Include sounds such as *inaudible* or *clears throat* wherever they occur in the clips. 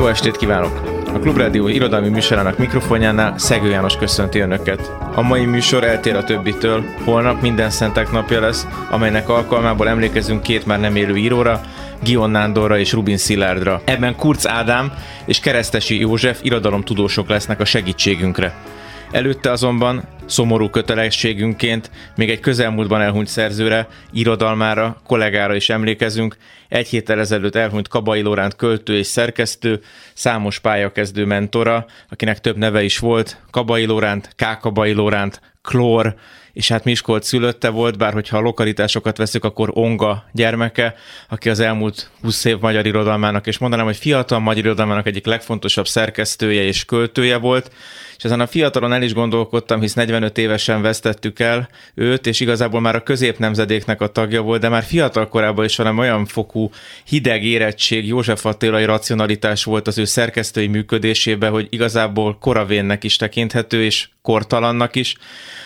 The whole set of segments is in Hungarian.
Jó estét kívánok! A Klubrádió irodalmi műsorának mikrofonjánál Szegő János köszönti Önöket. A mai műsor eltér a többitől, holnap minden szentek napja lesz, amelynek alkalmából emlékezünk két már nem élő íróra, Gion Nándorra és Rubin Szilárdra. Ebben Kurz Ádám és Keresztesi József irodalomtudósok lesznek a segítségünkre. Előtte azonban szomorú kötelességünként. Még egy közelmúltban elhunyt szerzőre, irodalmára, kollégára is emlékezünk, egy héttel ezelőtt elhunyt Kabai Lóránt költő és szerkesztő, számos pályakezdő mentora, akinek több neve is volt, Kabai Lóránt, K. Kabai Lóránt, Klór, és hát Miskolc szülötte volt, bár hogyha a lokalitásokat veszük, akkor Onga gyermeke, aki az elmúlt 20 év magyar irodalmának, és mondanám, hogy fiatal magyar irodalmának egyik legfontosabb szerkesztője és költője volt, és ezen a fiatalon el is gondolkodtam, hisz 45 évesen vesztettük el őt, és igazából már a középnemzedéknek a tagja volt, de már fiatal korában is valami olyan fokú hideg érettség, József Attilai racionalitás volt az ő szerkesztői működésében, hogy igazából koravénnek is tekinthető, és kortalannak is.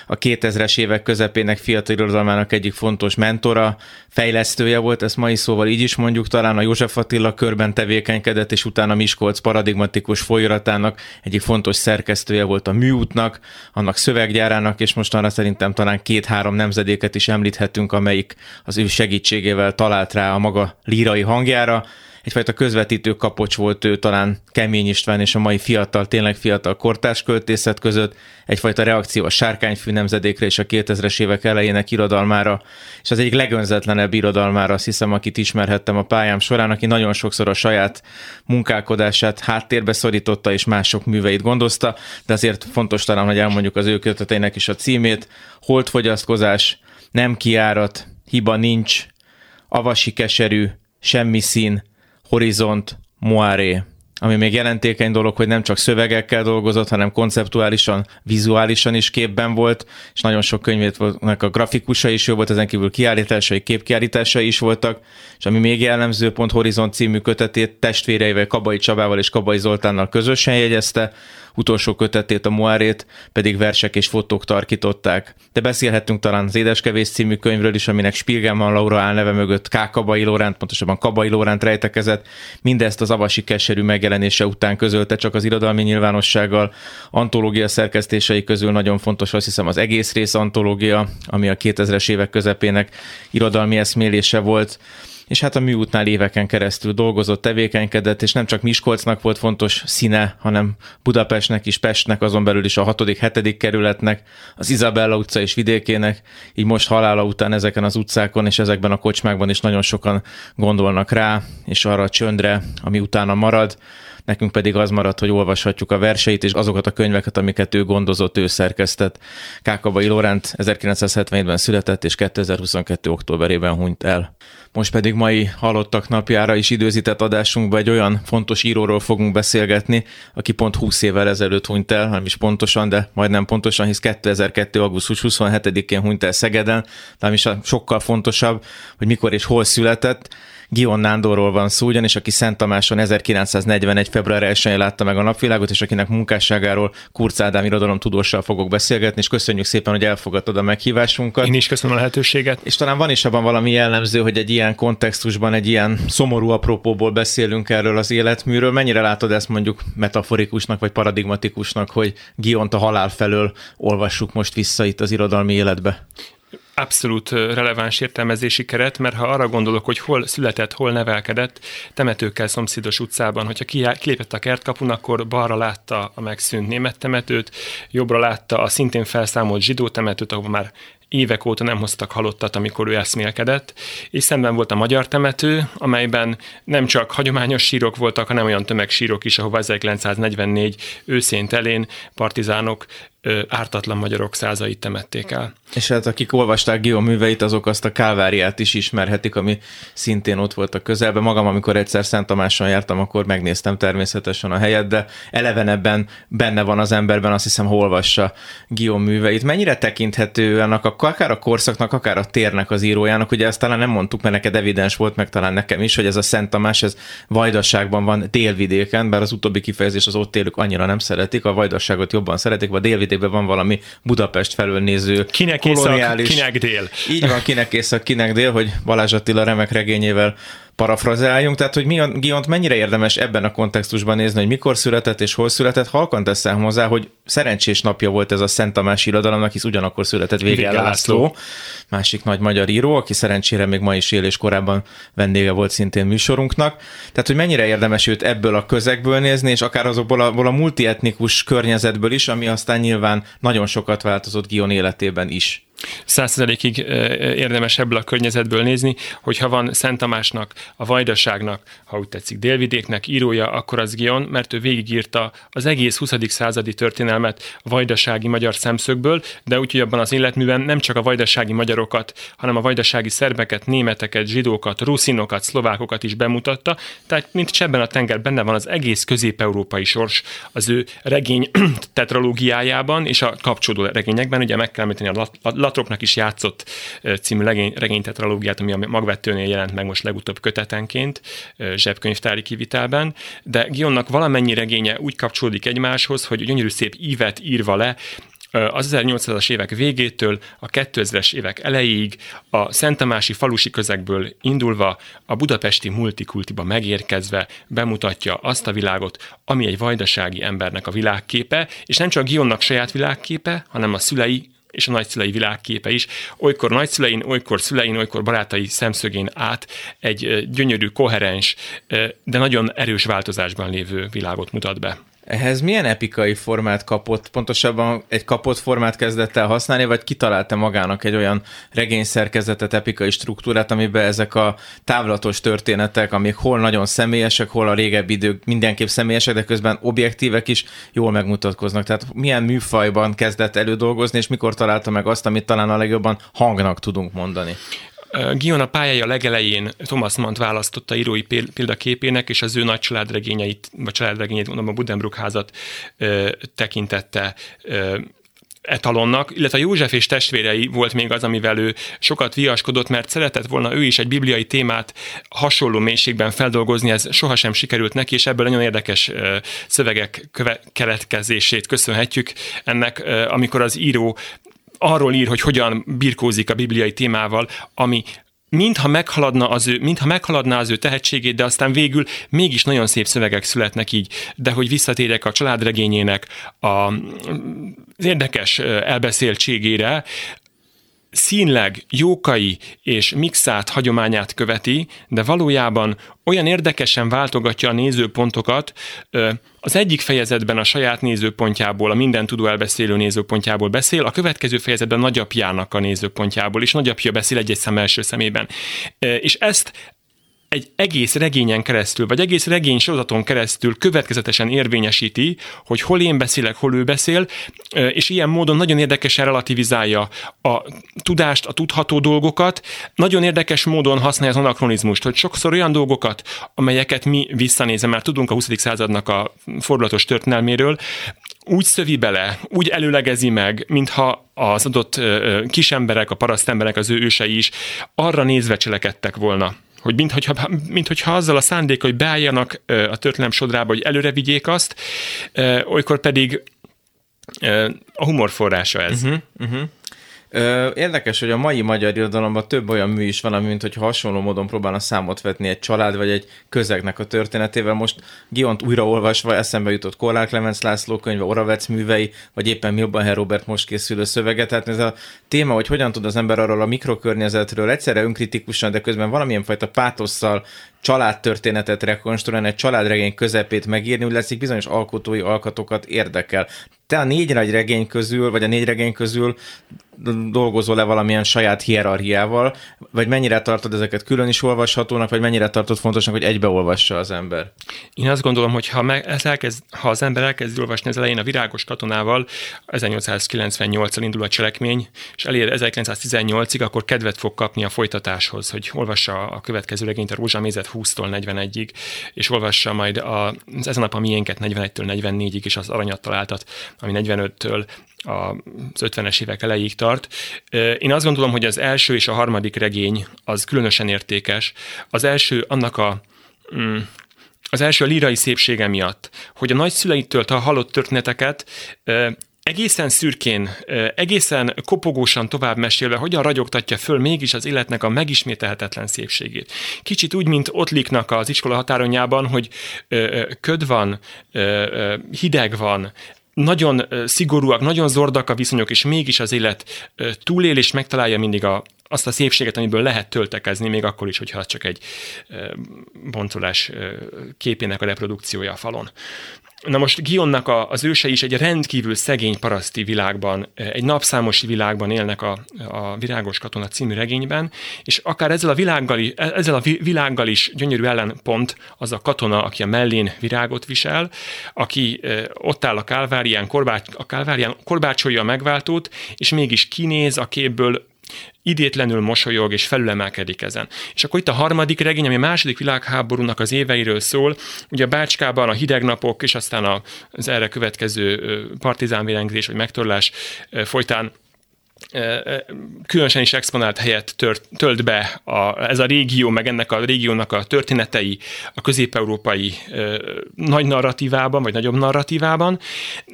A 2000-es évek közepének fiatal irodalmának egyik fontos mentora, fejlesztője volt, ezt mai szóval így is mondjuk, talán a József Attila körben tevékenykedett, és utána Miskolc paradigmatikus folyóratának egyik fontos szerkesztője volt a műútnak, annak szöveggyárának, és mostanra szerintem talán két-három nemzedéket is említhetünk, amelyik az ő segítségével talált rá a maga lírai hangjára egyfajta közvetítő kapocs volt ő talán Kemény István és a mai fiatal, tényleg fiatal kortárs költészet között, egyfajta reakció a sárkányfű nemzedékre és a 2000-es évek elejének irodalmára, és az egyik legönzetlenebb irodalmára, azt hiszem, akit ismerhettem a pályám során, aki nagyon sokszor a saját munkálkodását háttérbe szorította és mások műveit gondozta, de azért fontos talán, hogy elmondjuk az ő köteteinek is a címét, Holdfogyasztkozás, Nem kiárat, Hiba nincs, Avasi keserű, Semmi szín, Horizont, Moiré, ami még jelentékeny dolog, hogy nem csak szövegekkel dolgozott, hanem konceptuálisan, vizuálisan is képben volt, és nagyon sok könyvének a grafikusa is jó volt, ezen kívül kiállításai, képkiállításai is voltak, és ami még jellemző pont Horizont című kötetét testvéreivel, Kabai Csabával és Kabai Zoltánnal közösen jegyezte, utolsó kötetét, a Moirét pedig versek és fotók tarkították. De beszélhettünk talán az Édeskevés című könyvről is, aminek Spilgelman Laura áll neve mögött K. Kabai Lóránt, pontosabban Kabai Lóránt rejtekezett. Mindezt az avasi keserű megjelenése után közölte csak az irodalmi nyilvánossággal. Antológia szerkesztései közül nagyon fontos, azt hiszem, az egész rész antológia, ami a 2000-es évek közepének irodalmi eszmélése volt és hát a műútnál éveken keresztül dolgozott, tevékenykedett, és nem csak Miskolcnak volt fontos színe, hanem Budapestnek is, Pestnek, azon belül is a 6 hetedik kerületnek, az Izabella utca és vidékének, így most halála után ezeken az utcákon és ezekben a kocsmákban is nagyon sokan gondolnak rá, és arra a csöndre, ami utána marad, nekünk pedig az maradt, hogy olvashatjuk a verseit és azokat a könyveket, amiket ő gondozott, ő szerkesztett. Kákabai Lóránt 1977-ben született, és 2022. októberében hunyt el. Most pedig mai halottak napjára is időzített adásunkban egy olyan fontos íróról fogunk beszélgetni, aki pont 20 évvel ezelőtt hunyt el, nem is pontosan, de majdnem pontosan, hisz 2002. augusztus 27-én hunyt el Szegeden, de ami sokkal fontosabb, hogy mikor és hol született. Gion Nándorról van szó, ugyanis aki Szent Tamáson 1941. február 1-én látta meg a napvilágot, és akinek munkásságáról Kurz Ádám irodalom tudóssal fogok beszélgetni, és köszönjük szépen, hogy elfogadtad a meghívásunkat. Én is köszönöm a lehetőséget. És talán van is abban valami jellemző, hogy egy ilyen kontextusban, egy ilyen szomorú apropóból beszélünk erről az életműről. Mennyire látod ezt mondjuk metaforikusnak vagy paradigmatikusnak, hogy Giont a halál felől olvassuk most vissza itt az irodalmi életbe? Abszolút releváns értelmezési keret, mert ha arra gondolok, hogy hol született, hol nevelkedett, temetőkkel szomszédos utcában, hogyha kilépett a kertkapun, akkor balra látta a megszűnt német temetőt, jobbra látta a szintén felszámolt zsidó temetőt, ahol már évek óta nem hoztak halottat, amikor ő eszmélkedett, és szemben volt a magyar temető, amelyben nem csak hagyományos sírok voltak, hanem olyan tömegsírok is, ahova 1944 őszén elén partizánok ártatlan magyarok százait temették el. És hát akik olvasták Gio műveit, azok azt a káváriát is ismerhetik, ami szintén ott volt a közelben. Magam, amikor egyszer Szent Tamáson jártam, akkor megnéztem természetesen a helyet, de elevenebben benne van az emberben, azt hiszem, ha olvassa Gio műveit. Mennyire tekinthető annak a, akár a korszaknak, akár a térnek az írójának, ugye ezt talán nem mondtuk, mert neked evidens volt, meg talán nekem is, hogy ez a Szent Tamás, ez Vajdaságban van délvidéken, bár az utóbbi kifejezés az ott élők annyira nem szeretik, a Vajdaságot jobban szeretik, vagy a délvidékben van valami Budapest felől néző kinek koloniális... Észak, kinek dél. Így van, kinek észak, kinek dél, hogy Balázs Attila remek regényével parafrazáljunk, tehát hogy mi a Giont mennyire érdemes ebben a kontextusban nézni, hogy mikor született és hol született, halkan teszem hozzá, hogy szerencsés napja volt ez a Szent Tamás irodalomnak, hisz ugyanakkor született Vége László, másik nagy magyar író, aki szerencsére még ma is él, és korábban vendége volt szintén műsorunknak. Tehát, hogy mennyire érdemes őt ebből a közegből nézni, és akár azokból a, a multietnikus környezetből is, ami aztán nyilván nagyon sokat változott Gion életében is százszerzelékig érdemes ebből a környezetből nézni, hogyha van Szent Tamásnak, a Vajdaságnak, ha úgy tetszik, délvidéknek írója, akkor az Gion, mert ő végigírta az egész 20. századi történelmet a vajdasági magyar szemszögből, de úgyhogy abban az életműben nem csak a vajdasági magyarokat, hanem a vajdasági szerbeket, németeket, zsidókat, ruszinokat, szlovákokat is bemutatta, tehát mint csebben a tenger benne van az egész közép-európai sors az ő regény *clears throat* tetralógiájában és a kapcsolódó regényekben, ugye meg kell említeni a Latroknak is játszott című regény, regénytetralógiát, ami a magvetőnél jelent meg most legutóbb kötetenként, zsebkönyvtári kivitelben, de Gionnak valamennyi regénye úgy kapcsolódik egymáshoz, hogy gyönyörű szép ívet írva le, az 1800-as évek végétől a 2000-es évek elejéig a Szentamási falusi közegből indulva a budapesti multikultiba megérkezve bemutatja azt a világot, ami egy vajdasági embernek a világképe, és nem csak Gionnak saját világképe, hanem a szülei, és a nagyszülei világképe is. Olykor nagyszülein, olykor szülein, olykor barátai szemszögén át egy gyönyörű, koherens, de nagyon erős változásban lévő világot mutat be. Ehhez milyen epikai formát kapott? Pontosabban egy kapott formát kezdett el használni, vagy kitalálta magának egy olyan regényszerkezetet, epikai struktúrát, amiben ezek a távlatos történetek, amik hol nagyon személyesek, hol a régebbi idők mindenképp személyesek, de közben objektívek is jól megmutatkoznak. Tehát milyen műfajban kezdett elődolgozni, és mikor találta meg azt, amit talán a legjobban hangnak tudunk mondani? Gion a pályája legelején Thomas Mann választotta írói példaképének, és az ő nagy családregényeit, vagy családregényeit, mondom, a Budenbrook házat tekintette etalonnak, illetve József és testvérei volt még az, amivel ő sokat viaskodott, mert szeretett volna ő is egy bibliai témát hasonló mélységben feldolgozni, ez sohasem sikerült neki, és ebből nagyon érdekes szövegek keletkezését köszönhetjük ennek, amikor az író arról ír, hogy hogyan birkózik a bibliai témával, ami mintha meghaladna az ő, mintha meghaladná az ő tehetségét, de aztán végül mégis nagyon szép szövegek születnek így. De hogy visszatérjek a családregényének a, az érdekes elbeszéltségére, színleg jókai és mixált hagyományát követi, de valójában olyan érdekesen váltogatja a nézőpontokat, az egyik fejezetben a saját nézőpontjából, a minden tudó elbeszélő nézőpontjából beszél, a következő fejezetben nagyapjának a nézőpontjából, és nagyapja beszél egy-egy szem első szemében. És ezt egy egész regényen keresztül, vagy egész regény sorozaton keresztül következetesen érvényesíti, hogy hol én beszélek, hol ő beszél, és ilyen módon nagyon érdekesen relativizálja a tudást, a tudható dolgokat, nagyon érdekes módon használja az anakronizmust, hogy sokszor olyan dolgokat, amelyeket mi visszanézem, mert tudunk a 20. századnak a fordulatos történelméről, úgy szövi bele, úgy előlegezi meg, mintha az adott kisemberek, a parasztemberek, az ő ősei is arra nézve cselekedtek volna hogy minthogyha, minthogyha azzal a szándék, hogy beálljanak a történelem sodrába, hogy előre vigyék azt, olykor pedig a humor forrása ez. Uh-huh, uh-huh. Érdekes, hogy a mai magyar irodalomban több olyan mű is van, ami mint hogy hasonló módon próbálna számot vetni egy család vagy egy közegnek a történetével. Most Giont újraolvasva eszembe jutott Korlár Clemens László könyve, Oravec művei, vagy éppen Milbanher Robert most készülő szövege. Tehát ez a téma, hogy hogyan tud az ember arról a mikrokörnyezetről egyszerre önkritikusan, de közben valamilyen fajta pátosszal családtörténetet rekonstruálni, egy családregény közepét megírni, úgy leszik bizonyos alkotói alkatokat érdekel. te a négy nagy regény közül, vagy a négy regény közül dolgozol-e valamilyen saját hierarchiával, vagy mennyire tartod ezeket külön is olvashatónak, vagy mennyire tartod fontosnak, hogy egybeolvassa az ember? Én azt gondolom, hogy ha, meg, ez elkezd, ha az ember elkezd olvasni az elején a virágos katonával, 1898-al indul a cselekmény, és elér 1918-ig, akkor kedvet fog kapni a folytatáshoz, hogy olvassa a következő regényt, a Rózsamézet 20-tól 41-ig, és olvassa majd a, az ezen nap a miénket 41-től 44-ig, és az aranyat találtat, ami 45-től az 50-es évek elejéig tart. Én azt gondolom, hogy az első és a harmadik regény az különösen értékes. Az első annak a mm, az első a lírai szépsége miatt, hogy a nagyszüleitől a halott történeteket egészen szürkén, egészen kopogósan tovább mesélve, hogyan ragyogtatja föl mégis az életnek a megismételhetetlen szépségét. Kicsit úgy, mint Ottliknak az iskola határonjában, hogy köd van, hideg van, nagyon szigorúak, nagyon zordak a viszonyok, és mégis az élet túlél, és megtalálja mindig a, azt a szépséget, amiből lehet töltekezni, még akkor is, hogyha csak egy boncolás képének a reprodukciója a falon. Na most Gionnak a, az őse is egy rendkívül szegény paraszti világban, egy napszámos világban élnek a, a Virágos Katona című regényben, és akár ezzel a, világgal is, ezzel a világgal is gyönyörű ellenpont az a katona, aki a mellén virágot visel, aki ott áll a kálvárián, korbács, a kálvárián korbácsolja a megváltót, és mégis kinéz a képből idétlenül mosolyog és felülemelkedik ezen. És akkor itt a harmadik regény, ami a második világháborúnak az éveiről szól, ugye a Bácskában a hideg napok, és aztán az erre következő partizánvérengzés vagy megtorlás folytán különösen is exponált helyet tört, tölt be a, ez a régió, meg ennek a régiónak a történetei a közép-európai nagy narratívában, vagy nagyobb narratívában.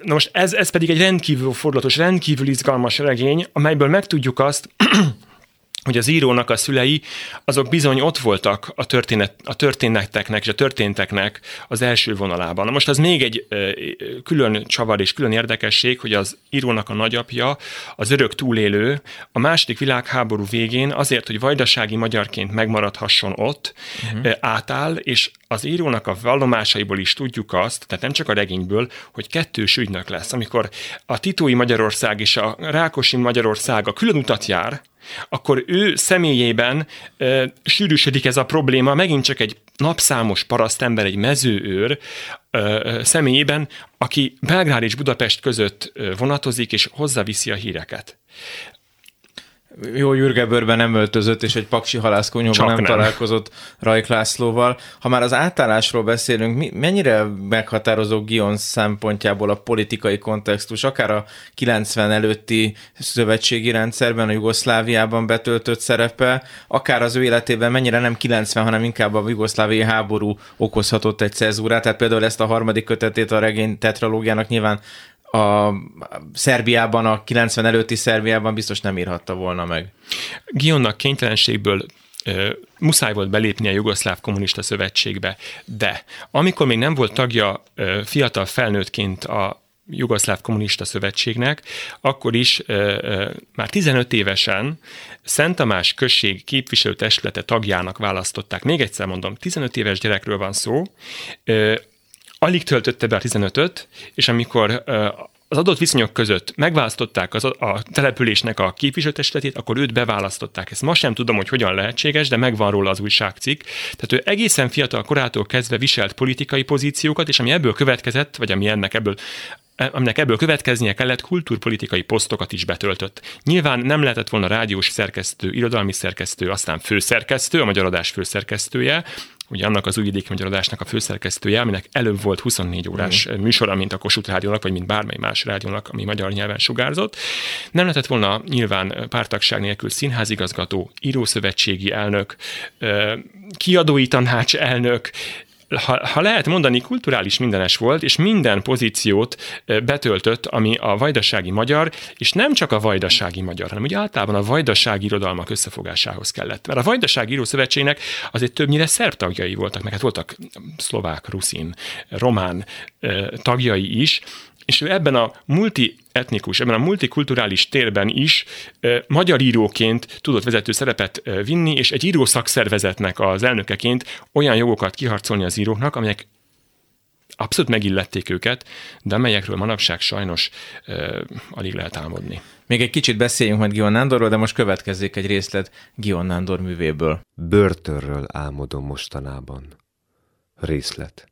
Na most ez, ez pedig egy rendkívül fordulatos, rendkívül izgalmas regény, amelyből megtudjuk azt, *clears throat* hogy az írónak a szülei azok bizony ott voltak a, történet, a történeteknek és a történteknek az első vonalában. Na most az még egy külön csavar és külön érdekesség, hogy az írónak a nagyapja, az örök túlélő, a második világháború végén azért, hogy vajdasági magyarként megmaradhasson ott, uh-huh. átáll, és az írónak a vallomásaiból is tudjuk azt, tehát nem csak a regényből, hogy kettős ügynök lesz. Amikor a Titói Magyarország és a Rákosi Magyarország a külön utat jár, akkor ő személyében e, sűrűsödik ez a probléma, megint csak egy napszámos parasztember, egy mezőőr e, személyében, aki Belgrád és Budapest között vonatozik, és hozzaviszi a híreket jó Jürgebőrben nem öltözött, és egy paksi halászkonyóban nem, nem találkozott Rajk Lászlóval. Ha már az átállásról beszélünk, mennyire meghatározó Gion szempontjából a politikai kontextus, akár a 90 előtti szövetségi rendszerben, a Jugoszláviában betöltött szerepe, akár az ő életében mennyire nem 90, hanem inkább a jugoszláviai háború okozhatott egy cezúrát. Tehát például ezt a harmadik kötetét a regény tetralógiának nyilván a Szerbiában, a 90 előtti Szerbiában biztos nem írhatta volna meg. Gionnak kénytelenségből muszáj volt belépni a Jugoszláv Kommunista Szövetségbe, de amikor még nem volt tagja fiatal felnőttként a Jugoszláv Kommunista Szövetségnek, akkor is ö, ö, már 15 évesen Szent Tamás község képviselőtestülete tagjának választották. Még egyszer mondom, 15 éves gyerekről van szó, ö, alig töltötte be a 15-öt, és amikor az adott viszonyok között megválasztották az, a településnek a képviselőtestületét, akkor őt beválasztották. Ezt ma sem tudom, hogy hogyan lehetséges, de megvan róla az újságcikk. Tehát ő egészen fiatal korától kezdve viselt politikai pozíciókat, és ami ebből következett, vagy ami ennek ebből aminek ebből következnie kellett, kultúrpolitikai posztokat is betöltött. Nyilván nem lehetett volna rádiós szerkesztő, irodalmi szerkesztő, aztán főszerkesztő, a Magyar Adás főszerkesztője, ugye annak az újvidéki magyaradásnak a főszerkesztője, aminek előbb volt 24 órás mm. műsora, mint a Kossuth Rádiónak, vagy mint bármely más rádiónak, ami magyar nyelven sugárzott. Nem lehetett volna nyilván pártagság nélkül színházigazgató, írószövetségi elnök, kiadói tanács elnök, ha, ha lehet mondani, kulturális mindenes volt, és minden pozíciót betöltött, ami a vajdasági magyar, és nem csak a vajdasági magyar, hanem ugye általában a vajdasági irodalmak összefogásához kellett. Mert a Vajdasági Írószövetségnek azért többnyire szerb tagjai voltak, meg hát voltak szlovák, ruszin, román tagjai is, és ő ebben a multietnikus, ebben a multikulturális térben is e, magyar íróként tudott vezető szerepet e, vinni, és egy írószakszervezetnek az elnökeként olyan jogokat kiharcolni az íróknak, amelyek abszolút megillették őket, de amelyekről manapság sajnos uh, alig lehet álmodni. Még egy kicsit beszéljünk majd Gion Nándorról, de most következzék egy részlet Gion Nándor művéből. Börtönről álmodom mostanában. Részlet.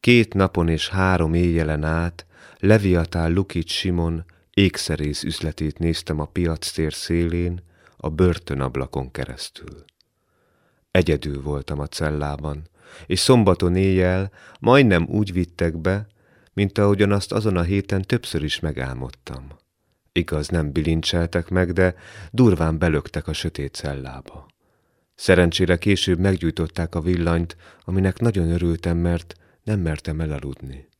Két napon és három éjjelen át Leviatál Lukic Simon ékszerész üzletét néztem a piac tér szélén, a börtönablakon keresztül. Egyedül voltam a cellában, és szombaton éjjel majdnem úgy vittek be, mint ahogyan azt azon a héten többször is megálmodtam. Igaz, nem bilincseltek meg, de durván belöktek a sötét cellába. Szerencsére később meggyújtották a villanyt, aminek nagyon örültem, mert nem mertem elaludni.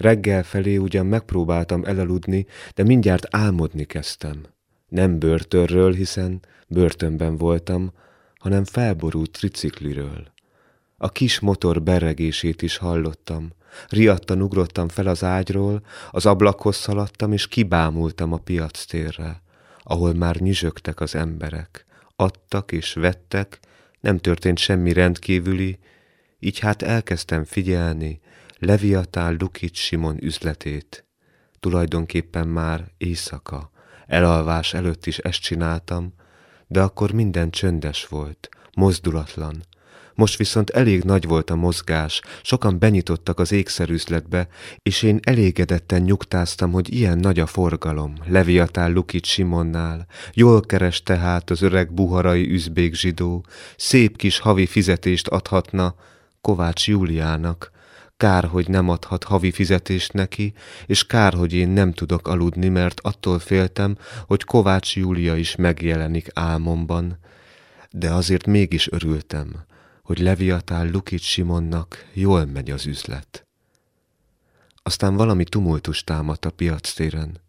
Reggel felé ugyan megpróbáltam elaludni, de mindjárt álmodni kezdtem. Nem börtönről, hiszen börtönben voltam, hanem felborult tricikliről. A kis motor berregését is hallottam. Riadtan ugrottam fel az ágyról, az ablakhoz szaladtam, és kibámultam a piac térre, ahol már nyüzsögtek az emberek. Adtak és vettek, nem történt semmi rendkívüli, így hát elkezdtem figyelni Leviatán Lukic Simon üzletét. Tulajdonképpen már éjszaka, elalvás előtt is ezt csináltam, de akkor minden csöndes volt, mozdulatlan. Most viszont elég nagy volt a mozgás, sokan benyitottak az ékszerüzletbe, és én elégedetten nyugtáztam, hogy ilyen nagy a forgalom, Leviatán Lukic Simonnál. Jól keres tehát az öreg buharai üzbék zsidó, szép kis havi fizetést adhatna Kovács Júliának, Kár, hogy nem adhat havi fizetést neki, és kár, hogy én nem tudok aludni, mert attól féltem, hogy Kovács Júlia is megjelenik álmomban. De azért mégis örültem, hogy Leviatál Lukic Simonnak jól megy az üzlet. Aztán valami tumultus támadt a piac téren.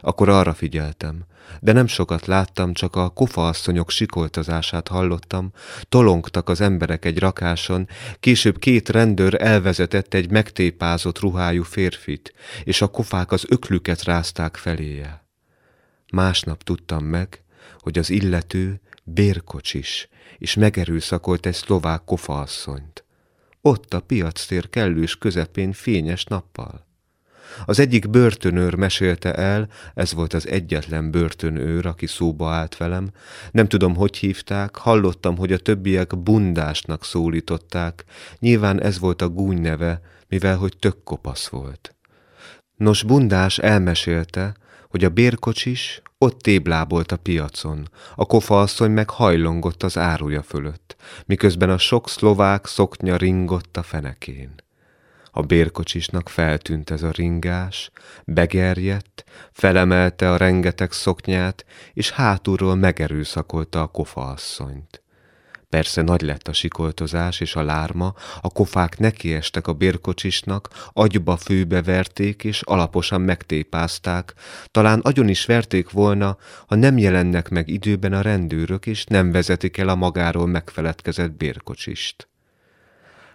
Akkor arra figyeltem, de nem sokat láttam, csak a kofaasszonyok sikoltozását hallottam, tolongtak az emberek egy rakáson, később két rendőr elvezetett egy megtépázott ruhájú férfit, és a kofák az öklüket rázták feléje. Másnap tudtam meg, hogy az illető bérkocsis, és megerőszakolt egy szlovák kofaasszonyt. Ott a piactér kellős közepén fényes nappal. Az egyik börtönőr mesélte el, ez volt az egyetlen börtönőr, aki szóba állt velem. Nem tudom, hogy hívták, hallottam, hogy a többiek bundásnak szólították. Nyilván ez volt a gúny neve, mivel hogy tök kopasz volt. Nos, bundás elmesélte, hogy a bérkocsis ott téblábolt a piacon, a kofaasszony meg hajlongott az áruja fölött, miközben a sok szlovák szoknya ringott a fenekén. A bérkocsisnak feltűnt ez a ringás, begerjedt, felemelte a rengeteg szoknyát, és hátulról megerőszakolta a kofaasszonyt. Persze nagy lett a sikoltozás és a lárma, a kofák nekiestek a bérkocsisnak, agyba főbe verték és alaposan megtépázták, talán agyon is verték volna, ha nem jelennek meg időben a rendőrök és nem vezetik el a magáról megfeledkezett bérkocsist.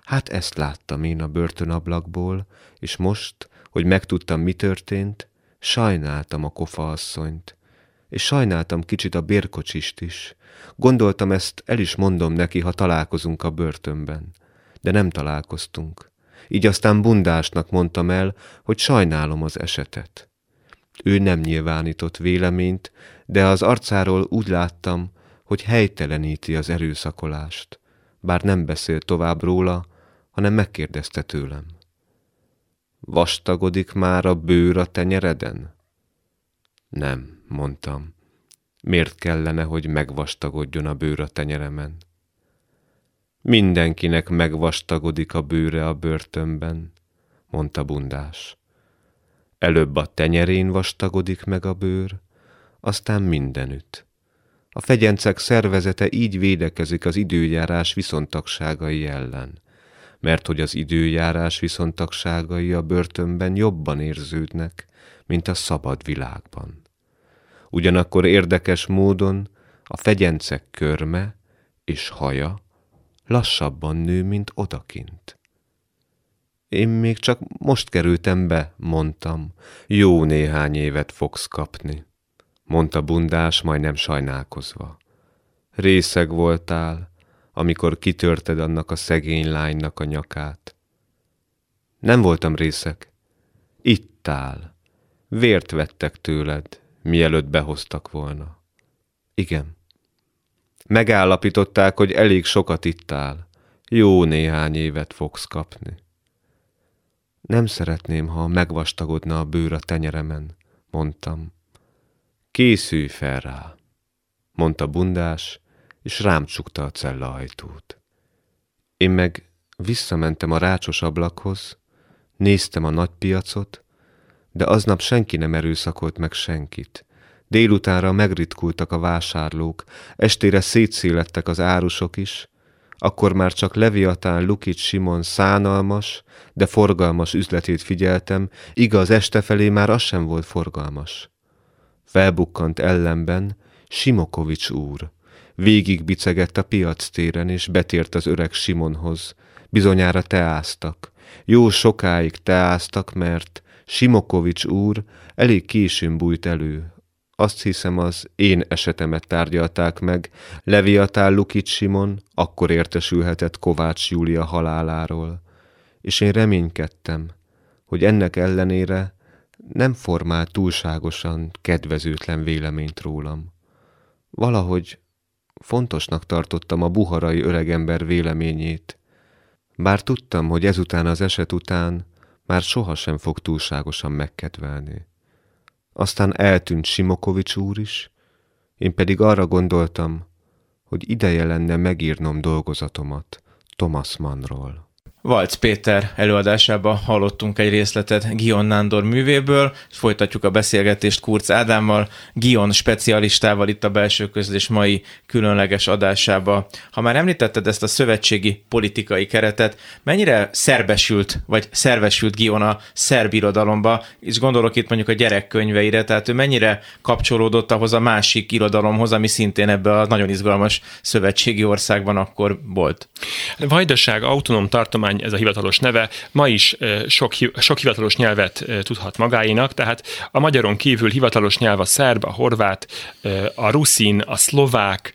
Hát ezt láttam én a börtönablakból, és most, hogy megtudtam, mi történt, sajnáltam a kofaasszonyt, és sajnáltam kicsit a bérkocsist is. Gondoltam ezt, el is mondom neki, ha találkozunk a börtönben. De nem találkoztunk. Így aztán bundásnak mondtam el, hogy sajnálom az esetet. Ő nem nyilvánított véleményt, de az arcáról úgy láttam, hogy helyteleníti az erőszakolást. Bár nem beszélt tovább róla, hanem megkérdezte tőlem. Vastagodik már a bőr a tenyereden? Nem, mondtam. Miért kellene, hogy megvastagodjon a bőr a tenyeremen? Mindenkinek megvastagodik a bőre a börtönben, mondta bundás. Előbb a tenyerén vastagodik meg a bőr, aztán mindenütt. A fegyencek szervezete így védekezik az időjárás viszontagságai ellen mert hogy az időjárás viszontagságai a börtönben jobban érződnek, mint a szabad világban. Ugyanakkor érdekes módon a fegyencek körme és haja lassabban nő, mint odakint. Én még csak most kerültem be, mondtam, jó néhány évet fogsz kapni, mondta bundás, majdnem sajnálkozva. Részeg voltál, amikor kitörted annak a szegény lánynak a nyakát. Nem voltam részek. Itt áll. Vért vettek tőled, mielőtt behoztak volna. Igen. Megállapították, hogy elég sokat itt áll. Jó néhány évet fogsz kapni. Nem szeretném, ha megvastagodna a bőr a tenyeremen, mondtam. Készülj fel rá, mondta bundás, és rám csukta a cella ajtót. Én meg visszamentem a rácsos ablakhoz, néztem a nagy piacot, de aznap senki nem erőszakolt meg senkit. Délutánra megritkultak a vásárlók, estére szétszélettek az árusok is, akkor már csak Leviatán Lukic Simon szánalmas, de forgalmas üzletét figyeltem, igaz este felé már az sem volt forgalmas. Felbukkant ellenben Simokovics úr. Végig bicegett a piac téren, és betért az öreg Simonhoz. Bizonyára teáztak. Jó sokáig teáztak, mert Simokovics úr elég későn bújt elő. Azt hiszem, az én esetemet tárgyalták meg. Leviatál Lukic Simon akkor értesülhetett Kovács Júlia haláláról. És én reménykedtem, hogy ennek ellenére nem formált túlságosan kedvezőtlen véleményt rólam. Valahogy fontosnak tartottam a buharai öregember véleményét, bár tudtam, hogy ezután az eset után már sohasem fog túlságosan megkedvelni. Aztán eltűnt Simokovics úr is, én pedig arra gondoltam, hogy ideje lenne megírnom dolgozatomat Thomas Mannról. Valc Péter előadásába hallottunk egy részletet Gion Nándor művéből, és folytatjuk a beszélgetést Kurz Ádámmal, Gion specialistával itt a belső közlés mai különleges adásába. Ha már említetted ezt a szövetségi politikai keretet, mennyire szerbesült, vagy szervesült Gion a szerb irodalomba, és gondolok itt mondjuk a gyerekkönyveire, tehát ő mennyire kapcsolódott ahhoz a másik irodalomhoz, ami szintén ebbe a nagyon izgalmas szövetségi országban akkor volt? Vajdaság autonóm tartomány kormány, ez a hivatalos neve, ma is sok, sok hivatalos nyelvet tudhat magáinak, tehát a magyaron kívül hivatalos nyelv a szerb, a horvát, a ruszin, a szlovák,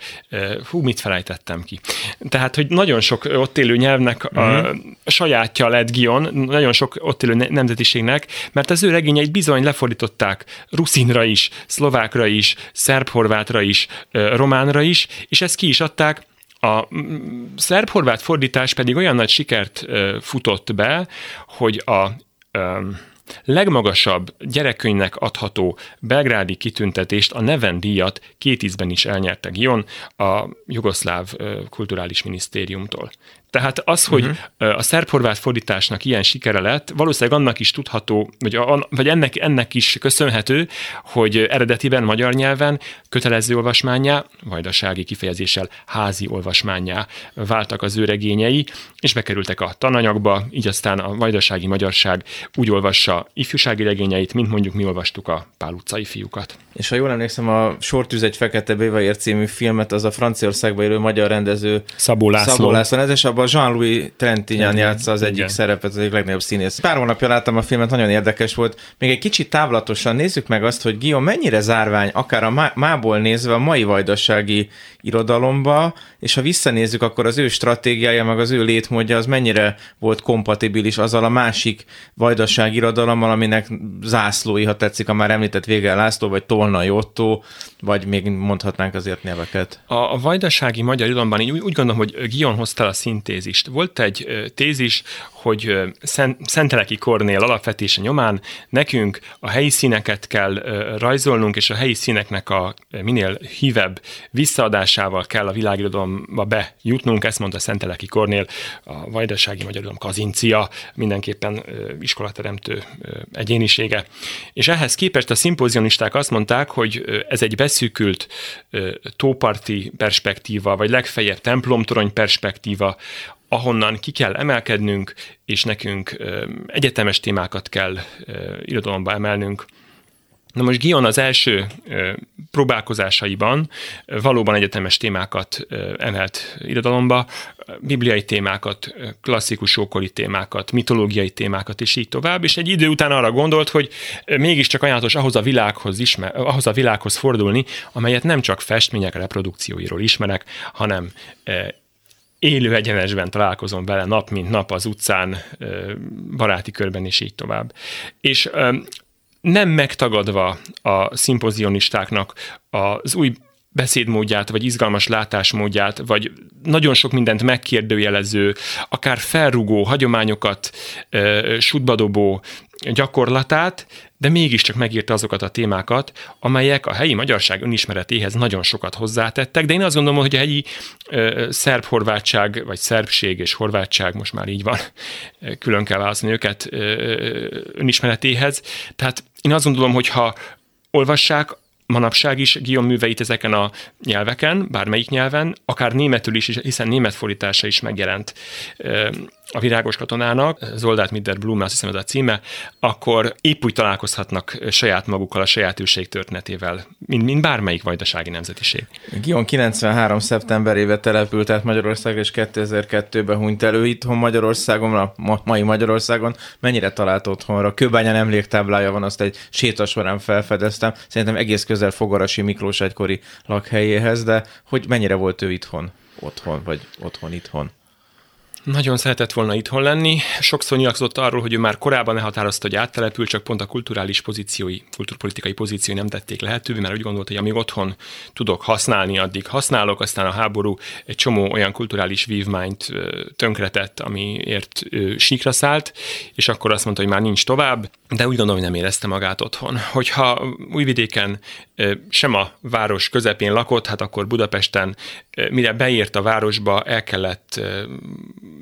hú, mit felejtettem ki. Tehát, hogy nagyon sok ott élő nyelvnek a uh-huh. sajátja lett Gion, nagyon sok ott élő nemzetiségnek, mert az ő regényeit bizony lefordították ruszinra is, szlovákra is, szerb-horvátra is, románra is, és ezt ki is adták, a szerb-horvát fordítás pedig olyan nagy sikert futott be, hogy a legmagasabb gyerekkönyvnek adható belgrádi kitüntetést, a Neven díjat két ízben is elnyerte Gion a Jugoszláv Kulturális Minisztériumtól. Tehát az, hogy uh-huh. a szerb-horvát fordításnak ilyen sikere lett, valószínűleg annak is tudható, vagy, a, vagy ennek, ennek is köszönhető, hogy eredetiben magyar nyelven kötelező olvasmányá, vajdasági kifejezéssel házi olvasmányá váltak az ő regényei, és bekerültek a tananyagba, így aztán a vajdasági magyarság úgy olvassa ifjúsági regényeit, mint mondjuk mi olvastuk a Pál utcai fiúkat. És ha jól emlékszem, a Sortűz egy fekete bévaér című filmet az a Franciaországban élő magyar rendező Szabó László, Szabó László ez, és abban Jean-Louis Trentignan játsza az egyik Igen. szerepet, az egyik legnagyobb színész. Pár hónapja láttam a filmet, nagyon érdekes volt. Még egy kicsit távlatosan nézzük meg azt, hogy Guillaume mennyire zárvány, akár a mából nézve a mai vajdasági irodalomba, és ha visszanézzük, akkor az ő stratégiája, meg az ő létmódja az mennyire volt kompatibilis azzal a másik vajdasági irodalommal, aminek zászlói, ha tetszik, a már említett Végel László, vagy Tolnai Otto, vagy még mondhatnánk azért neveket. A, vajdasági magyar irodalomban úgy, úgy gondolom, hogy Gion hozta a szintézist. Volt egy tézis, hogy Szenteleki Kornél alapvetése nyomán nekünk a helyi színeket kell rajzolnunk, és a helyi színeknek a minél hívebb visszaadásával kell a világirodalomba bejutnunk, ezt mondta Szenteleki Kornél, a vajdasági magyar kazincia, mindenképpen iskolateremtő egyénisége. És ehhez képest a szimpozionisták azt mondták, hogy ez egy beszűkült tóparti perspektíva, vagy legfeljebb templomtorony perspektíva, ahonnan ki kell emelkednünk, és nekünk egyetemes témákat kell irodalomba emelnünk. Na most Gion az első próbálkozásaiban valóban egyetemes témákat emelt irodalomba, bibliai témákat, klasszikus ókori témákat, mitológiai témákat, és így tovább, és egy idő után arra gondolt, hogy mégiscsak ajánlatos ahhoz a világhoz, ismer, ahhoz a világhoz fordulni, amelyet nem csak festmények reprodukcióiról ismerek, hanem élő egyenesben találkozom vele nap mint nap az utcán, baráti körben is így tovább. És nem megtagadva a szimpozionistáknak az új beszédmódját, vagy izgalmas látásmódját, vagy nagyon sok mindent megkérdőjelező, akár felrugó, hagyományokat sutbadobó gyakorlatát, de mégiscsak megírta azokat a témákat, amelyek a helyi magyarság önismeretéhez nagyon sokat hozzátettek, de én azt gondolom, hogy a helyi szerb-horvátság, vagy szerbség és horvátság, most már így van, külön kell választani őket önismeretéhez. Tehát én azt gondolom, hogy ha olvassák manapság is Guillaume műveit ezeken a nyelveken, bármelyik nyelven, akár németül is, hiszen német fordítása is megjelent a virágos katonának, Zoldát Midder Blum, azt hiszem ez a címe, akkor épp úgy találkozhatnak saját magukkal, a saját őség történetével, mint, mint bármelyik vajdasági nemzetiség. Gion 93. szeptemberébe települt át Magyarország, és 2002-ben hunyt elő itthon Magyarországon, a mai Magyarországon. Mennyire talált otthonra? Kőbányán emléktáblája van, azt egy sétasorán felfedeztem. Szerintem egész közel Fogarasi Miklós egykori lakhelyéhez, de hogy mennyire volt ő itthon? Otthon, vagy otthon-itthon? Nagyon szeretett volna itthon lenni. Sokszor nyilatkozott arról, hogy ő már korábban elhatározta, hogy áttelepül, csak pont a kulturális pozíciói, kulturpolitikai pozíciói nem tették lehetővé, mert úgy gondolta, hogy amíg otthon tudok használni, addig használok, aztán a háború egy csomó olyan kulturális vívmányt tönkretett, amiért síkra szállt, és akkor azt mondta, hogy már nincs tovább, de úgy gondolom, hogy nem érezte magát otthon. Hogyha újvidéken sem a város közepén lakott, hát akkor Budapesten, mire beért a városba, el kellett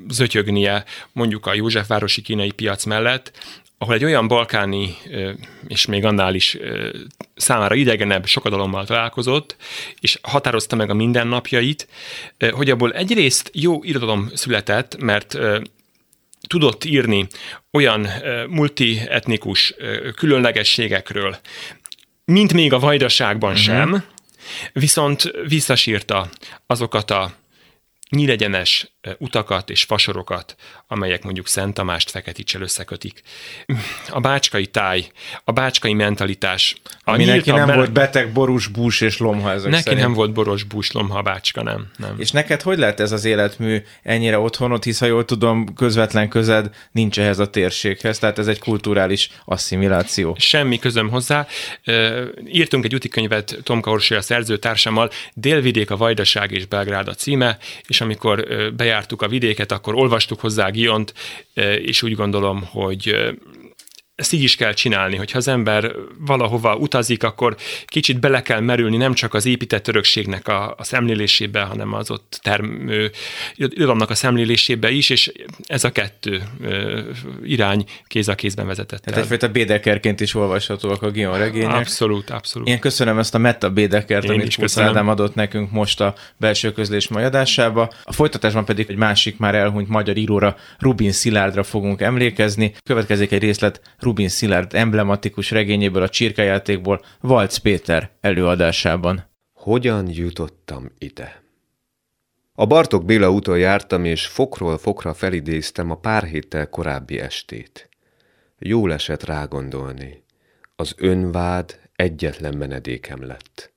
zötyögnie mondjuk a Józsefvárosi kínai piac mellett, ahol egy olyan balkáni, és még annál is számára idegenebb sokadalommal találkozott, és határozta meg a mindennapjait, hogy abból egyrészt jó irodalom született, mert tudott írni olyan multietnikus különlegességekről, mint még a vajdaságban uh-huh. sem, viszont visszasírta azokat a nyílegyenes utakat és fasorokat, amelyek mondjuk Szent Tamást Feketicsel összekötik. A bácskai táj, a bácskai mentalitás. A Ami neki nem volt beteg borús bús és lomha ezek Neki szerint. nem volt boros bús, lomha, bácska, nem, nem. És neked hogy lehet ez az életmű ennyire otthonod, hisz ha jól tudom, közvetlen közed nincs ehhez a térséghez, tehát ez egy kulturális asszimiláció. Semmi közöm hozzá. Írtunk egy utikönyvet Tomka a szerzőtársammal, Délvidék a Vajdaság és Belgrád a címe, és amikor bejár bejártuk a vidéket, akkor olvastuk hozzá Giont, és úgy gondolom, hogy ezt így is kell csinálni, hogyha az ember valahova utazik, akkor kicsit bele kell merülni nem csak az épített örökségnek a, a szemlélésébe, hanem az ott termő irodalomnak a szemlélésébe is, és ez a kettő ö, irány kéz a kézben vezetett. Tehát egyfajta bédekerként is olvashatóak a Gion regények. Abszolút, abszolút. Én köszönöm ezt a meta bédekert, Én amit Kusz Ádám adott nekünk most a belső közlés mai adásába. A folytatásban pedig egy másik már elhunyt magyar íróra, Rubin Szilárdra fogunk emlékezni. Következik egy részlet Rubin Szilárd emblematikus regényéből a csirkejátékból Valc Péter előadásában. Hogyan jutottam ide? A Bartok Béla úton jártam, és fokról fokra felidéztem a pár héttel korábbi estét. Jól esett rágondolni. Az önvád egyetlen menedékem lett.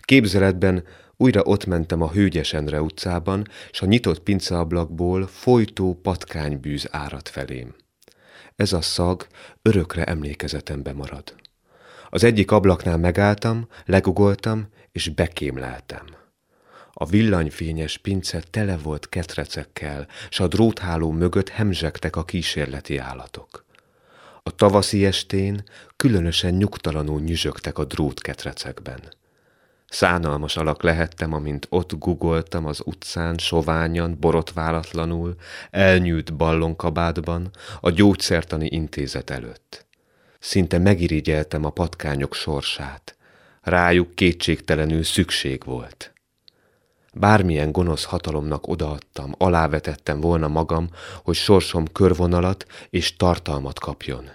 Képzeletben újra ott mentem a Hőgyesenre utcában, s a nyitott pinceablakból folytó patkánybűz árad felém. Ez a szag örökre emlékezetembe marad. Az egyik ablaknál megálltam, legugoltam, és bekémleltem. A villanyfényes pince tele volt ketrecekkel, s a drótháló mögött hemzsegtek a kísérleti állatok. A tavaszi estén különösen nyugtalanul nyüzsögtek a drótketrecekben. Szánalmas alak lehettem, amint ott gugoltam az utcán, soványan, borotválatlanul, elnyűlt ballonkabádban, a gyógyszertani intézet előtt. Szinte megirigyeltem a patkányok sorsát. Rájuk kétségtelenül szükség volt. Bármilyen gonosz hatalomnak odaadtam, alávetettem volna magam, hogy sorsom körvonalat és tartalmat kapjon.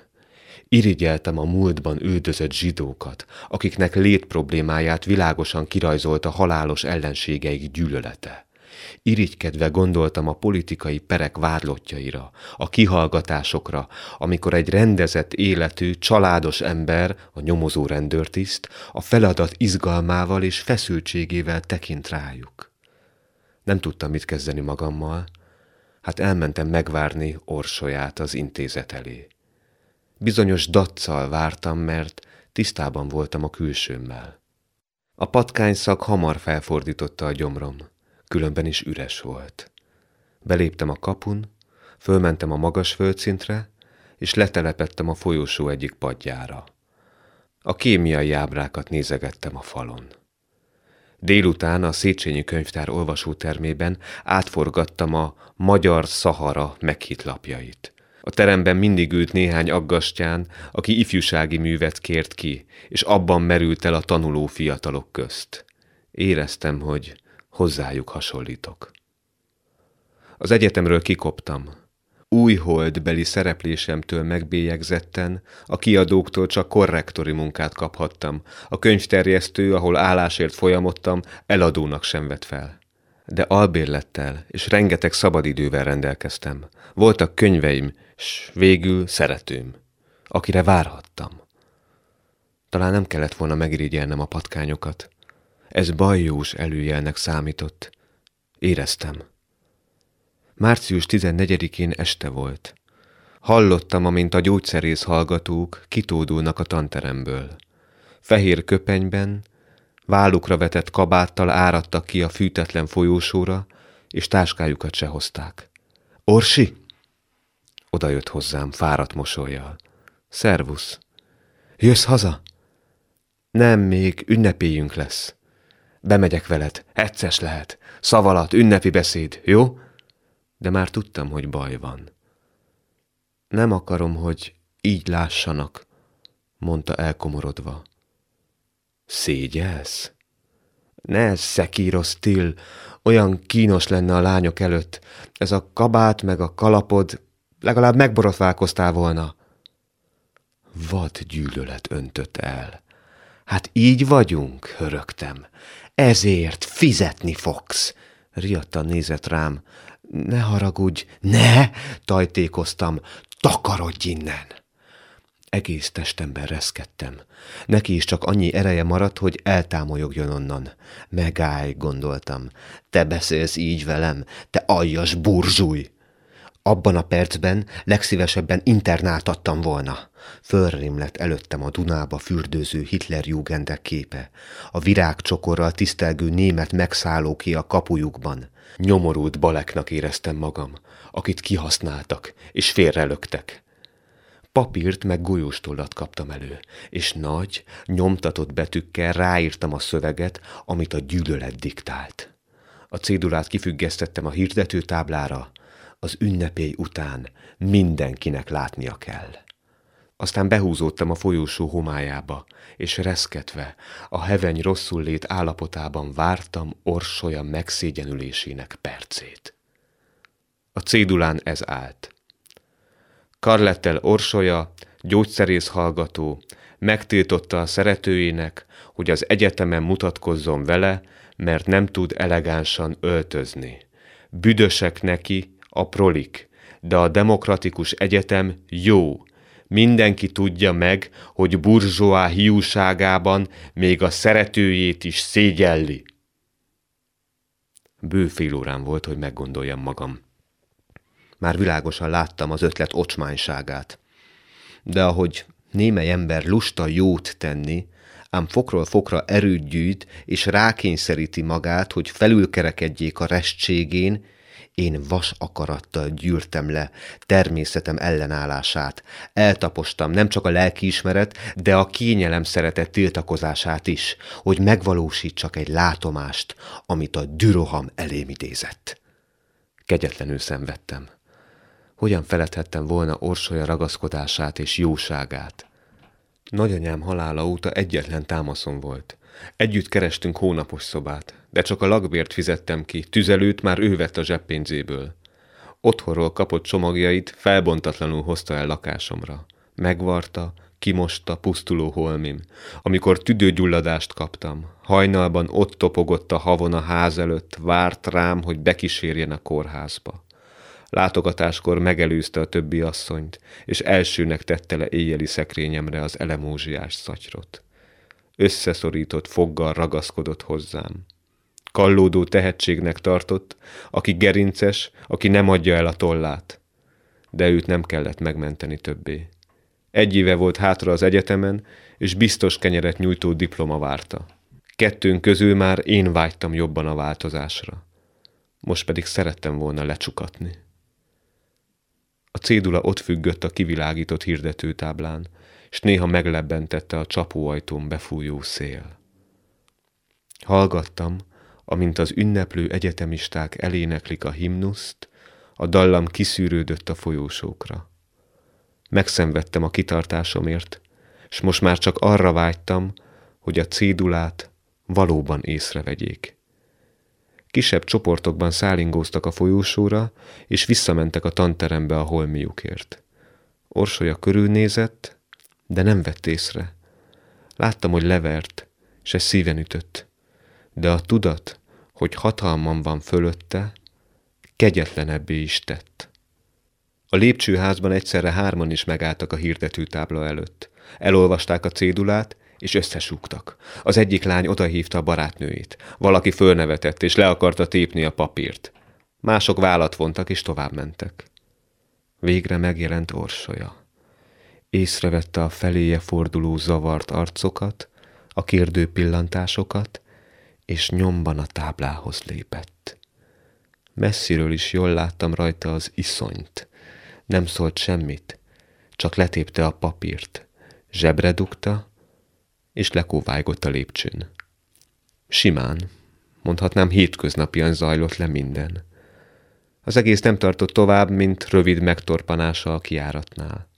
Irigyeltem a múltban üldözött zsidókat, akiknek létproblémáját világosan kirajzolta halálos ellenségeik gyűlölete. Irigykedve gondoltam a politikai perek várlottjaira, a kihallgatásokra, amikor egy rendezett életű, családos ember, a nyomozó rendőrtiszt, a feladat izgalmával és feszültségével tekint rájuk. Nem tudtam mit kezdeni magammal, hát elmentem megvárni orsolyát az intézet elé. Bizonyos daccal vártam, mert tisztában voltam a külsőmmel. A patkányszak hamar felfordította a gyomrom, különben is üres volt. Beléptem a kapun, fölmentem a magas földszintre, és letelepettem a folyosó egyik padjára. A kémiai ábrákat nézegettem a falon. Délután a Széchenyi könyvtár olvasótermében átforgattam a Magyar Szahara meghitlapjait. A teremben mindig ült néhány aggastyán, aki ifjúsági művet kért ki, és abban merült el a tanuló fiatalok közt. Éreztem, hogy hozzájuk hasonlítok. Az egyetemről kikoptam, új holdbeli szereplésemtől megbélyegzetten, a kiadóktól csak korrektori munkát kaphattam. A könyvterjesztő, ahol állásért folyamodtam, eladónak sem vett fel. De albérlettel és rengeteg szabadidővel rendelkeztem. Voltak könyveim, s végül szeretőm, akire várhattam. Talán nem kellett volna megirigyelnem a patkányokat. Ez bajós előjelnek számított. Éreztem. Március 14-én este volt. Hallottam, amint a gyógyszerész hallgatók kitódulnak a tanteremből. Fehér köpenyben, vállukra vetett kabáttal áradtak ki a fűtetlen folyósóra, és táskájukat se hozták. Orsi? Oda jött hozzám, fáradt mosolyjal. Szervusz. Jössz haza? Nem, még ünnepéjünk lesz. Bemegyek veled, egyszer lehet. Szavalat, ünnepi beszéd, jó? de már tudtam, hogy baj van. Nem akarom, hogy így lássanak, mondta elkomorodva. Szégyelsz? Ne szekírosz, Till, olyan kínos lenne a lányok előtt. Ez a kabát meg a kalapod, legalább megborotválkoztál volna. Vad gyűlölet öntött el. Hát így vagyunk, hörögtem. Ezért fizetni fogsz. Riadtan nézett rám, ne haragudj, ne, tajtékoztam, takarodj innen. Egész testemben reszkedtem. Neki is csak annyi ereje maradt, hogy eltámolyogjon onnan. Megállj, gondoltam. Te beszélsz így velem, te aljas burzsúj! Abban a percben legszívesebben internáltattam volna. Fölrimlett előttem a Dunába fürdőző Hitlerjugendek képe, a virágcsokorral tisztelgő német megszállóké a kapujukban. Nyomorult baleknak éreztem magam, akit kihasználtak és félrelöktek. Papírt meg golyóstollat kaptam elő, és nagy, nyomtatott betűkkel ráírtam a szöveget, amit a gyűlölet diktált. A cédulát kifüggesztettem a hirdetőtáblára, az ünnepély után mindenkinek látnia kell. Aztán behúzódtam a folyósó homályába, és reszketve, a heveny rosszul lét állapotában vártam orsolya megszégyenülésének percét. A cédulán ez állt. Karlettel orsolya, gyógyszerész hallgató, megtiltotta a szeretőjének, hogy az egyetemen mutatkozzon vele, mert nem tud elegánsan öltözni. Büdösek neki a prolik, de a demokratikus egyetem jó, Mindenki tudja meg, hogy burzsóá hiúságában még a szeretőjét is szégyelli. Bő fél órán volt, hogy meggondoljam magam. Már világosan láttam az ötlet ocsmányságát. De ahogy némely ember lusta jót tenni, ám fokról fokra erőt gyűjt, és rákényszeríti magát, hogy felülkerekedjék a restségén, én vas akarattal gyűrtem le természetem ellenállását. Eltapostam nem csak a lelkiismeret, de a kényelem szeretett tiltakozását is, hogy megvalósítsak egy látomást, amit a düroham elém idézett. Kegyetlenül szenvedtem. Hogyan feledhettem volna orsolya ragaszkodását és jóságát? Nagyanyám halála óta egyetlen támaszom volt. Együtt kerestünk hónapos szobát, de csak a lakbért fizettem ki, tüzelőt már ő vett a zseppénzéből. Otthonról kapott csomagjait felbontatlanul hozta el lakásomra. Megvarta, kimosta pusztuló holmim. Amikor tüdőgyulladást kaptam, hajnalban ott topogott a havon a ház előtt, várt rám, hogy bekísérjen a kórházba. Látogatáskor megelőzte a többi asszonyt, és elsőnek tette le éjjeli szekrényemre az elemózsiás szatyrot összeszorított foggal ragaszkodott hozzám. Kallódó tehetségnek tartott, aki gerinces, aki nem adja el a tollát. De őt nem kellett megmenteni többé. Egy éve volt hátra az egyetemen, és biztos kenyeret nyújtó diploma várta. Kettőnk közül már én vágytam jobban a változásra. Most pedig szerettem volna lecsukatni. A cédula ott függött a kivilágított hirdetőtáblán, és néha meglebbentette a csapóajtón befújó szél. Hallgattam, amint az ünneplő egyetemisták eléneklik a himnuszt, a dallam kiszűrődött a folyósókra. Megszenvedtem a kitartásomért, és most már csak arra vágytam, hogy a cédulát valóban észrevegyék. Kisebb csoportokban szállingóztak a folyósóra, és visszamentek a tanterembe a holmiukért. Orsolya körülnézett, de nem vett észre. Láttam, hogy levert, és ez szíven ütött. De a tudat, hogy hatalmam van fölötte, kegyetlenebbé is tett. A lépcsőházban egyszerre hárman is megálltak a hirdetőtábla előtt. Elolvasták a cédulát, és összesúgtak. Az egyik lány odahívta a barátnőjét. Valaki fölnevetett, és le akarta tépni a papírt. Mások vállat vontak, és tovább mentek. Végre megjelent orsolya. Észrevette a feléje forduló zavart arcokat, a kérdő pillantásokat, és nyomban a táblához lépett. Messziről is jól láttam rajta az iszonyt. Nem szólt semmit, csak letépte a papírt, zsebre dugta, és lekóvájgott a lépcsőn. Simán, mondhatnám hétköznapian zajlott le minden. Az egész nem tartott tovább, mint rövid megtorpanása a kiáratnál.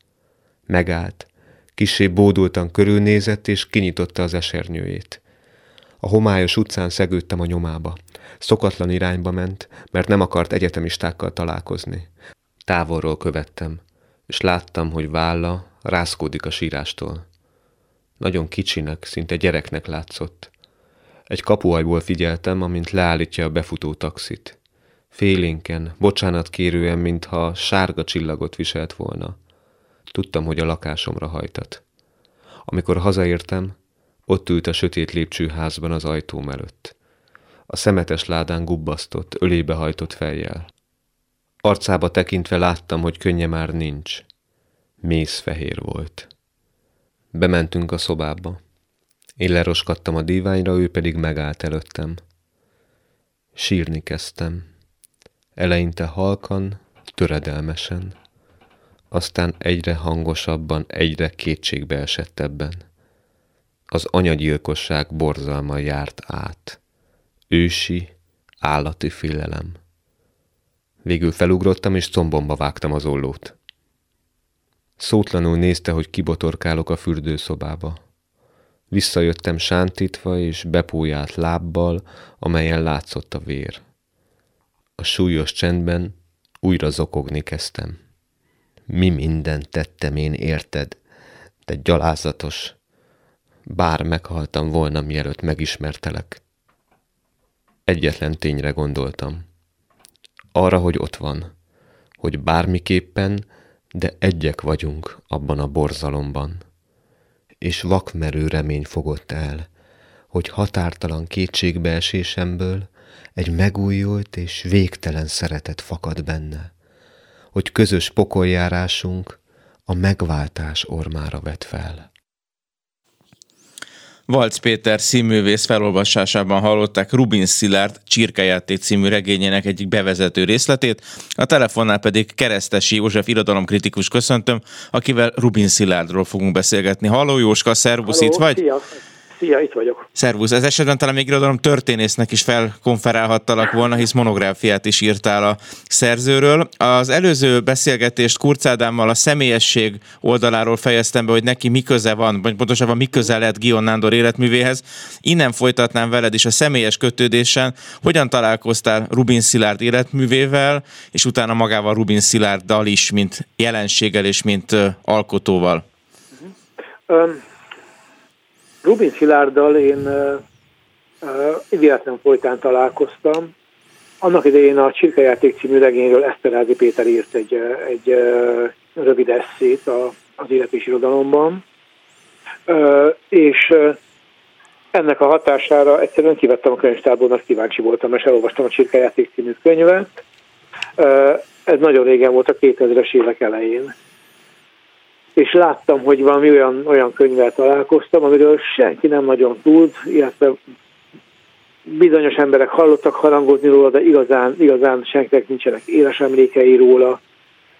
Megállt, kisé bódultan körülnézett, és kinyitotta az esernyőjét. A homályos utcán szegődtem a nyomába. Szokatlan irányba ment, mert nem akart egyetemistákkal találkozni. Távolról követtem, és láttam, hogy válla rászkódik a sírástól. Nagyon kicsinek, szinte gyereknek látszott. Egy kapuajból figyeltem, amint leállítja a befutó taxit. Félénken, bocsánat kérően, mintha sárga csillagot viselt volna. Tudtam, hogy a lakásomra hajtat. Amikor hazaértem, ott ült a sötét lépcsőházban az ajtóm előtt. A szemetes ládán gubbasztott, ölébe hajtott fejjel. Arcába tekintve láttam, hogy könnye már nincs. Mész fehér volt. Bementünk a szobába. Én leroskadtam a díványra, ő pedig megállt előttem. Sírni kezdtem. Eleinte halkan, töredelmesen. Aztán egyre hangosabban, egyre kétségbe esettebben. Az anyagyilkosság borzalma járt át. Ősi, állati félelem. Végül felugrottam, és combomba vágtam az ollót. Szótlanul nézte, hogy kibotorkálok a fürdőszobába. Visszajöttem sántítva és bepójált lábbal, amelyen látszott a vér. A súlyos csendben újra zokogni kezdtem. Mi mindent tettem én érted, te gyalázatos. Bár meghaltam volna, mielőtt megismertelek. Egyetlen tényre gondoltam. Arra, hogy ott van. Hogy bármiképpen de egyek vagyunk abban a borzalomban. És vakmerő remény fogott el, hogy határtalan kétségbeesésemből egy megújult és végtelen szeretet fakad benne, hogy közös pokoljárásunk a megváltás ormára vet fel. Valc Péter színművész felolvasásában hallották Rubin Szilárd Csirkejáték című regényének egyik bevezető részletét, a telefonnál pedig Keresztesi József irodalomkritikus köszöntöm, akivel Rubin Szilárdról fogunk beszélgetni. Halló Jóska, szervusz, Halló, itt vagy? Szia. Szia, itt vagyok. Szervusz, ez esetben talán még irodalom történésznek is felkonferálhattalak volna, hisz monográfiát is írtál a szerzőről. Az előző beszélgetést Kurz Ádámmal a személyesség oldaláról fejeztem be, hogy neki mi köze van, vagy pontosabban mi köze lett Gion Nándor életművéhez. Innen folytatnám veled is a személyes kötődésen, hogyan találkoztál Rubin Szilárd életművével, és utána magával Rubin Szilárddal is, mint jelenséggel és mint alkotóval. Um Rubin Szilárddal én uh, véletlen folytán találkoztam. Annak idején a Csirkejáték című regényről Eszterázi Péter írt egy, egy rövid eszét az élet és irodalomban. És ennek a hatására egyszerűen kivettem a könyvtárból, mert kíváncsi voltam, és elolvastam a Csirkejáték című könyvet. Ez nagyon régen volt, a 2000-es évek elején. És láttam, hogy valami olyan, olyan könyvvel találkoztam, amiről senki nem nagyon tud, illetve bizonyos emberek hallottak harangozni róla, de igazán, igazán senkinek nincsenek éles emlékei róla,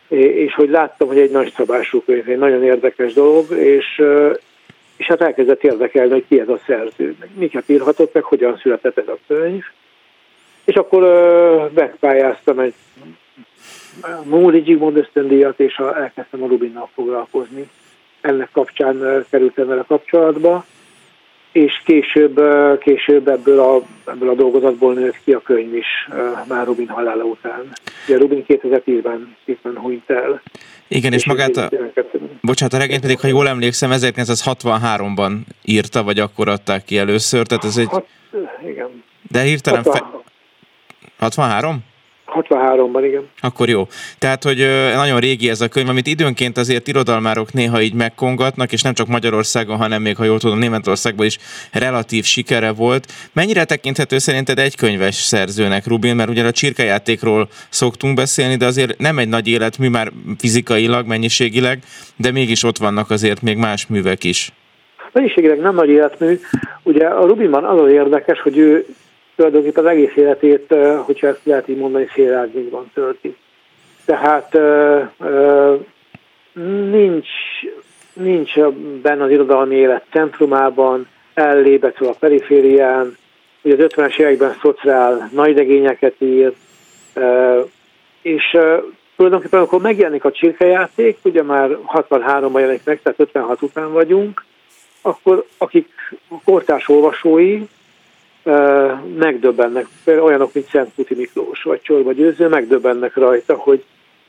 és hogy láttam, hogy egy nagy szabású könyv, egy nagyon érdekes dolog, és, és hát elkezdett érdekelni, hogy ki ez a szerző, miket írhatott, meg hogyan született ez a könyv. És akkor megpályáztam egy Móri Zsigmond ösztöndíjat, és elkezdtem a Rubinnal foglalkozni. Ennek kapcsán kerültem vele kapcsolatba, és később, később ebből, a, ebből a dolgozatból nőtt ki a könyv is már Rubin halála után. Ugye Rubin 2010-ben, 2010-ben hunyt el. Igen, és, és magát a... Bocsánat, a regényt pedig, ha jól emlékszem, 1963-ban írta, vagy akkor adták ki először, tehát ez egy... Hat, igen. De hirtelen... 60... Fe... 63? 63-ban, igen. Akkor jó. Tehát, hogy nagyon régi ez a könyv, amit időnként azért irodalmárok néha így megkongatnak, és nem csak Magyarországon, hanem még, ha jól tudom, Németországban is relatív sikere volt. Mennyire tekinthető szerinted egy könyves szerzőnek, Rubin? Mert ugye a csirkejátékról szoktunk beszélni, de azért nem egy nagy életmű már fizikailag, mennyiségileg, de mégis ott vannak azért még más művek is. Mennyiségileg nem nagy életmű. Ugye a Rubinban az az érdekes, hogy ő tulajdonképpen az egész életét, hogyha ezt lehet így mondani, szélárnyékban tölti. Tehát nincs, nincs benne az irodalmi élet centrumában, ellébetül a periférián, ugye az 50-es években szociál nagyregényeket ír, és tulajdonképpen amikor megjelenik a csirkejáték, ugye már 63-ban jelenik meg, tehát 56 után vagyunk, akkor akik kortárs olvasói, megdöbbennek, például olyanok, mint Szent Puti Miklós vagy Csorba Győző, megdöbbennek rajta, hogy,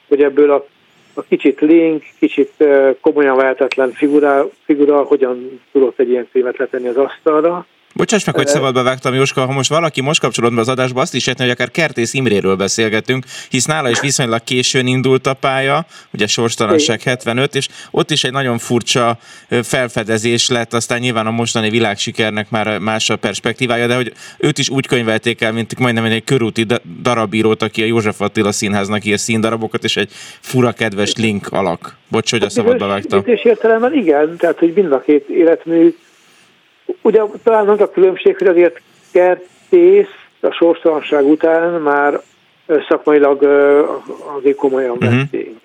hogy ebből a, a kicsit link, kicsit komolyan vehetetlen figura, figura hogyan tudott egy ilyen filmet letenni az asztalra, Bocsáss meg, hogy szabadba vágtam, Jóska, ha most valaki most kapcsolódva az adásba, azt is érteni, hogy akár Kertész Imréről beszélgetünk, hisz nála is viszonylag későn indult a pálya, ugye sorstalanság 75, és ott is egy nagyon furcsa felfedezés lett, aztán nyilván a mostani világsikernek már más a perspektívája, de hogy őt is úgy könyvelték el, mint majdnem egy körúti darabírót, aki a József Attila színháznak ír színdarabokat, és egy fura kedves link alak. Bocs, hogy a szabadba vágtam. És értelemben igen, tehát hogy mind a két életmű Ugye talán az a különbség, hogy azért kertész a sorstalanság után már szakmailag azért komolyan uh-huh. vették.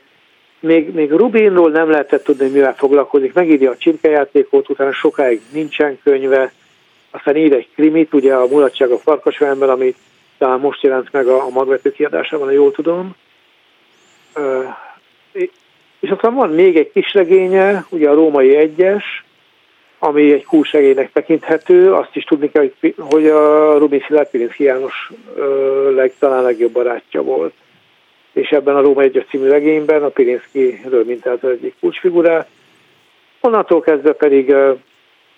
Még, még Rubinról nem lehetett tudni, hogy mivel foglalkozik. Megírja a csirkejátékot, utána sokáig nincsen könyve, aztán ír egy krimit, ugye a mulatság a farkasványban, amit talán most jelent meg a, a magvető kiadásában, ha jól tudom. És aztán van még egy kis regénye, ugye a római egyes, ami egy kúsegének tekinthető. Azt is tudni kell, hogy, hogy a Rubin Szilárd Pirinszki János leg, talán legjobb barátja volt. És ebben a Róma egyes című regényben a Pirinszkiről mint az egyik kulcsfigurát. Onnantól kezdve pedig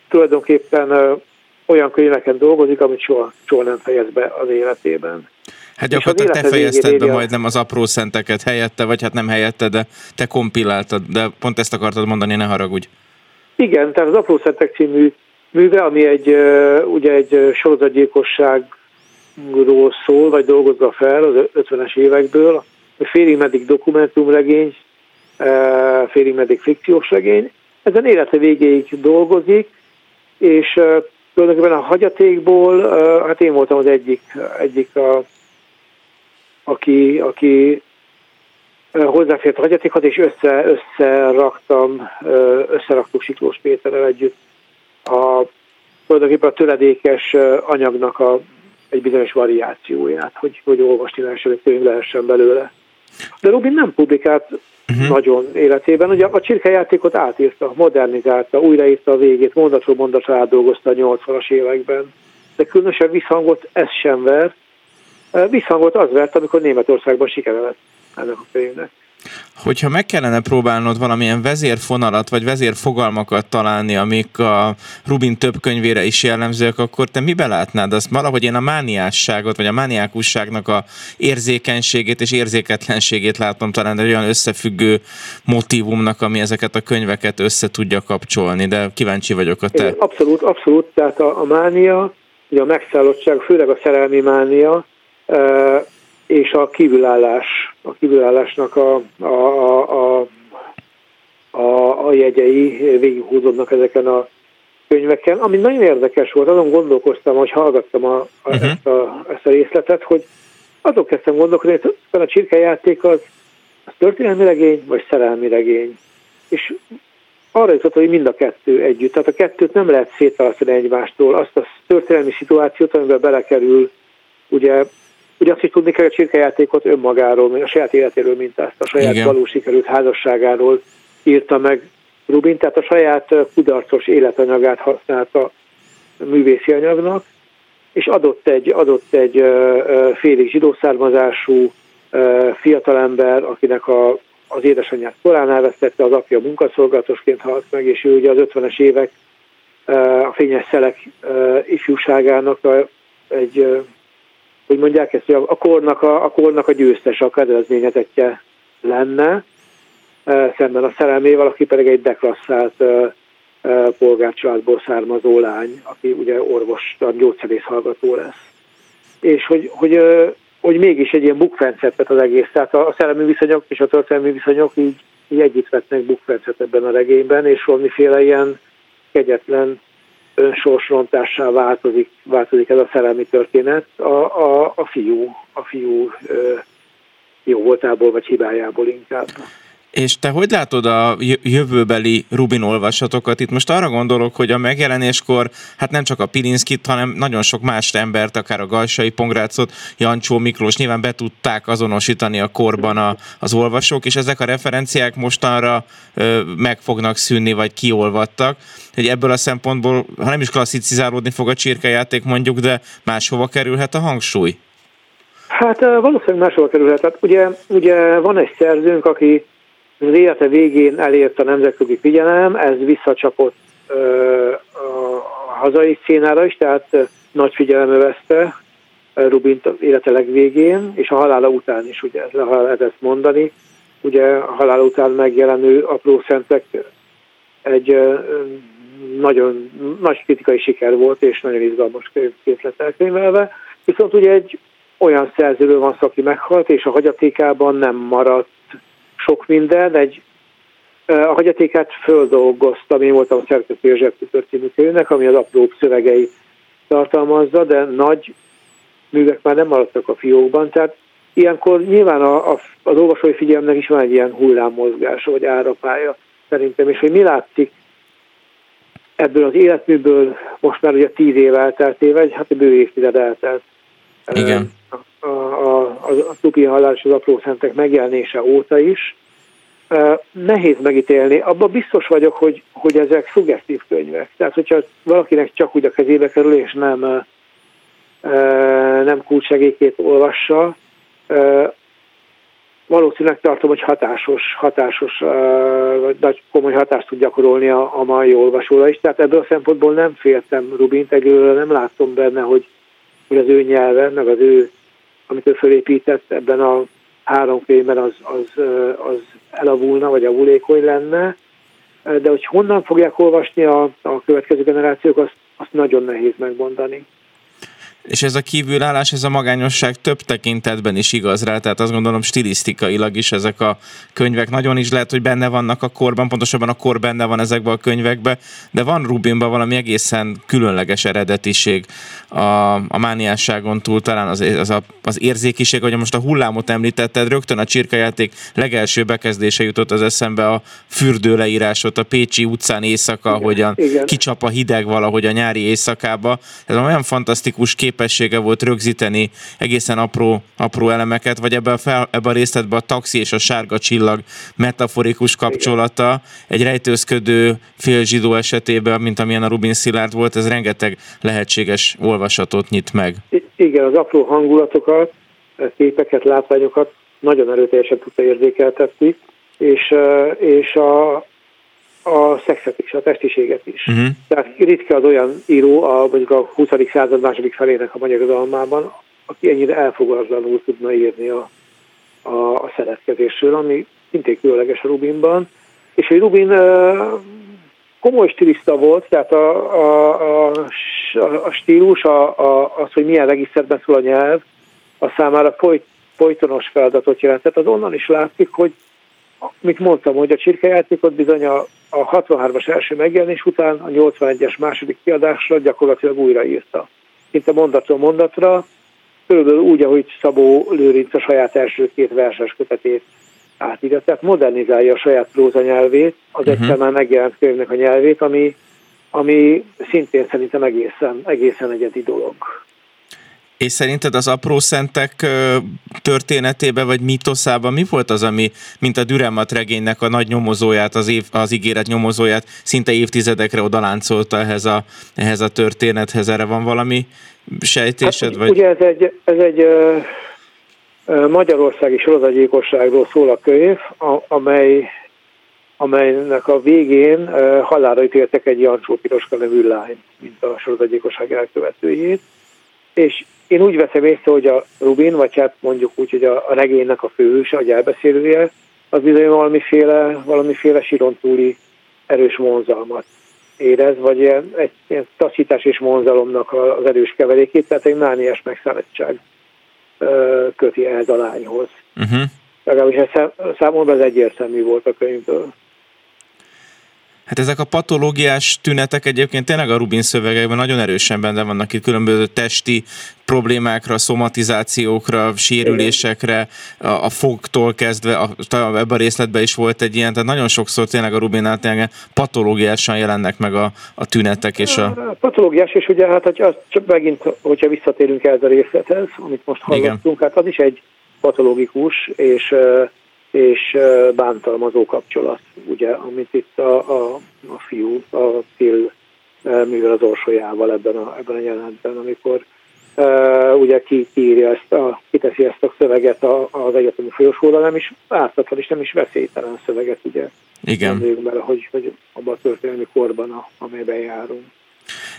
tulajdonképpen olyan könyveken dolgozik, amit soha, soha nem fejez be az életében. Hát gyakorlatilag te fejezted be majdnem az apró szenteket helyette, vagy hát nem helyette, de te kompiláltad, de pont ezt akartad mondani, ne haragudj. Igen, tehát az Apró Szentek című műve, ami egy, ugye egy sorozatgyilkosságról szól, vagy dolgozza fel az 50-es évekből, félig meddig dokumentumregény, félig meddig fikciós regény. Ezen élete végéig dolgozik, és tulajdonképpen a hagyatékból, hát én voltam az egyik, egyik a, aki, aki hozzáfért a hagyatékhoz, és össze, összeraktam, összeraktuk Siklós Péterrel együtt a, tulajdonképpen a töredékes anyagnak a, egy bizonyos variációját, hogy, hogy olvasni lehessen, hogy könyv lehessen belőle. De Rubin nem publikált uh-huh. nagyon életében. Ugye a csirkejátékot átírta, modernizálta, újraírta a végét, mondatról mondatra átdolgozta a 80-as években. De különösen visszhangot ez sem vert. Visszhangot az vert, amikor Németországban sikere lett ennek a könyvnek. Hogyha meg kellene próbálnod valamilyen vezérfonalat vagy vezérfogalmakat találni, amik a Rubin több könyvére is jellemzők, akkor te mibe látnád azt? Valahogy én a mániásságot, vagy a mániákusságnak a érzékenységét és érzéketlenségét látom talán egy olyan összefüggő motivumnak, ami ezeket a könyveket össze tudja kapcsolni, de kíváncsi vagyok a te. Abszolút, abszolút. Tehát a, a mánia, ugye a megszállottság, főleg a szerelmi mánia, és a kívülállás, a kívülállásnak a, a, a, a, a, a jegyei végighúzódnak ezeken a könyveken, ami nagyon érdekes volt, azon gondolkoztam, hogy hallgattam a, a, uh-huh. ezt, a, ezt a részletet, hogy azok kezdtem gondolkodni, hogy a csirkejáték az, az történelmi regény, vagy szerelmi regény. És arra jutott, hogy mind a kettő együtt. Tehát a kettőt nem lehet szétválasztani egymástól. Azt a történelmi szituációt, amiben belekerül ugye Ugye azt is tudni kell, a csirkejátékot önmagáról, a saját életéről mintázta, a saját Igen. valós sikerült házasságáról írta meg Rubin, tehát a saját kudarcos életanyagát használta művészi anyagnak, és adott egy, adott egy félig zsidó származású fiatalember, akinek a, az édesanyját korán elvesztette, az apja munkaszolgatosként halt meg, és ő ugye az 50-es évek a fényes szelek ifjúságának a, egy hogy mondják ezt, hogy a kornak a, a, kornak a győztes, a kedvezményezetje lenne, szemben a szerelmével, aki pedig egy deklasszált polgárcsaládból származó lány, aki ugye orvos, gyógyszerész hallgató lesz. És hogy, hogy, hogy mégis egy ilyen bukfencet az egész, tehát a szellemi viszonyok és a történelmi viszonyok így, így együtt vetnek bukfencet ebben a regényben, és valamiféle ilyen kegyetlen önsorsrontássá változik, változik ez a szerelmi történet a, a, a fiú, a fiú jó voltából vagy hibájából inkább. És te hogy látod a jövőbeli Rubin olvasatokat? Itt most arra gondolok, hogy a megjelenéskor hát nem csak a Pilinszkit, hanem nagyon sok más embert, akár a Galsai Pongrácot, Jancsó Miklós nyilván be tudták azonosítani a korban a, az olvasók, és ezek a referenciák mostanra ö, meg fognak szűnni, vagy kiolvadtak. Hogy ebből a szempontból, ha nem is klasszicizálódni fog a csirkejáték mondjuk, de máshova kerülhet a hangsúly? Hát valószínűleg máshova kerülhet. Hát ugye, ugye van egy szerzőnk, aki az élete végén elért a nemzetközi figyelem, ez visszacsapott a hazai szénára is, tehát nagy figyelem övezte Rubint élete legvégén, és a halála után is, ugye ez lehet ezt mondani. Ugye a halála után megjelenő apró szentek egy nagyon nagy kritikai siker volt, és nagyon izgalmas könyvként elkönyvelve. Viszont ugye egy olyan szerzőről van aki meghalt, és a hagyatékában nem maradt minden, egy a hagyatékát földolgoztam, én voltam a szerkesztő a Zsebtükör című könyvnek, ami az apróbb szövegei tartalmazza, de nagy művek már nem maradtak a fiókban, tehát ilyenkor nyilván a, a, az olvasói figyelmnek is van egy ilyen hullámmozgása, vagy árapája szerintem, és hogy mi látszik ebből az életműből most már ugye tíz év elteltével, egy hát bő évtized eltelt. Igen. A, a, a, a Tupi halál és az apró szentek megjelenése óta is. Nehéz megítélni. Abban biztos vagyok, hogy, hogy ezek szuggesztív könyvek. Tehát, hogyha valakinek csak úgy a kezébe kerül, és nem, nem kulcsegékét olvassa, valószínűleg tartom, hogy hatásos, hatásos, vagy komoly hatást tud gyakorolni a, a mai olvasóra is. Tehát ebből a szempontból nem féltem Rubint, egyelőre nem látom benne, hogy, hogy az ő nyelve, meg az ő amit ő felépített ebben a három könyvben, az, az, az elavulna, vagy avulékony lenne, de hogy honnan fogják olvasni a, a következő generációk, azt, azt nagyon nehéz megmondani. És ez a kívülállás, ez a magányosság több tekintetben is igaz rá, tehát azt gondolom stilisztikailag is ezek a könyvek nagyon is lehet, hogy benne vannak a korban, pontosabban a kor benne van ezekben a könyvekben, de van Rubinban valami egészen különleges eredetiség a, a mániásságon túl, talán az, az, a, az érzékiség, hogy most a hullámot említetted, rögtön a csirkajáték legelső bekezdése jutott az eszembe a fürdő leírásot, a Pécsi utcán éjszaka, igen, ahogyan igen. kicsap a hideg valahogy a nyári éjszakába. Ez olyan fantasztikus kép képessége volt rögzíteni egészen apró, apró elemeket, vagy ebbe a, fel, ebbe a részletben a taxi és a sárga csillag metaforikus kapcsolata egy rejtőzködő félzsidó esetében, mint amilyen a Rubin Szilárd volt, ez rengeteg lehetséges olvasatot nyit meg. Igen, az apró hangulatokat, képeket, látványokat nagyon erőteljesen tudta érzékeltetni. és, és a, a szexet is, a testiséget is. Uh-huh. Tehát ritka az olyan író, a, mondjuk a 20. század második felének a magyar irodalmában, aki ennyire elfogadlanul tudna írni a, a, a szeretkezésről, ami szintén különleges a Rubinban. És hogy Rubin komoly stilista volt, tehát a, a, a, a stílus, a, a, az, hogy milyen regiszterben szól a nyelv, a számára folyt, folytonos feladatot jelentett. Az onnan is látszik, hogy mit mondtam, hogy a csirkejátékot bizony a, a 63-as első megjelenés után a 81-es második kiadásra gyakorlatilag újraírta. Szinte mondatról mondatra, körülbelül úgy, ahogy Szabó Lőrinc a saját első két verses kötetét átírja, tehát modernizálja a saját próza nyelvét, az uh-huh. egyszer már megjelent könyvnek a nyelvét, ami, ami szintén szerintem egészen, egészen egyedi dolog. És szerinted az apró szentek történetében vagy mitoszában mi volt az, ami, mint a Düremat regénynek a nagy nyomozóját, az, év, az ígéret nyomozóját szinte évtizedekre odaláncolta ehhez a, ehhez a történethez? Erre van valami sejtésed? Hát, vagy? Ugye ez egy, ez egy magyarországi sorozatgyilkosságról szól a könyv, amely, amelynek a végén halára ítéltek egy Jancsó Piroska nevű lány, mint a sorozatgyilkosság elkövetőjét. És én úgy veszem észre, hogy a Rubin, vagy hát mondjuk úgy, hogy a, a regénynek a főhőse, a elbeszélője, az bizony valamiféle, valamiféle sirontúli erős vonzalmat érez, vagy ilyen, egy ilyen taszítás és vonzalomnak az erős keverékét, tehát egy mániás megszállítság köti ehhez a lányhoz. Uh-huh. Legalábbis ez számomra ez egyértelmű volt a könyvből. Hát ezek a patológiás tünetek egyébként tényleg a Rubin szövegekben nagyon erősen benne vannak itt különböző testi problémákra, szomatizációkra, sérülésekre, a, a fogtól kezdve, a, ebben a részletben is volt egy ilyen, tehát nagyon sokszor tényleg a Rubinnál tényleg patológiásan jelennek meg a, a tünetek. És a... Patológiás, és ugye hát hogy az, csak megint, hogyha visszatérünk el a részlethez, amit most hallottunk, Igen. hát az is egy patológikus, és és bántalmazó kapcsolat, ugye, amit itt a, a, a fiú, a Phil művel az orsolyával ebben a, ebben a jelenetben, amikor uh, ugye ki, kiírja ezt a, kiteszi ezt a szöveget a, az egyetemi folyosóra, nem is ártatlan és nem is veszélytelen szöveget, ugye. Igen. Bele, hogy, hogy abban a történelmi korban, a, amelyben járunk.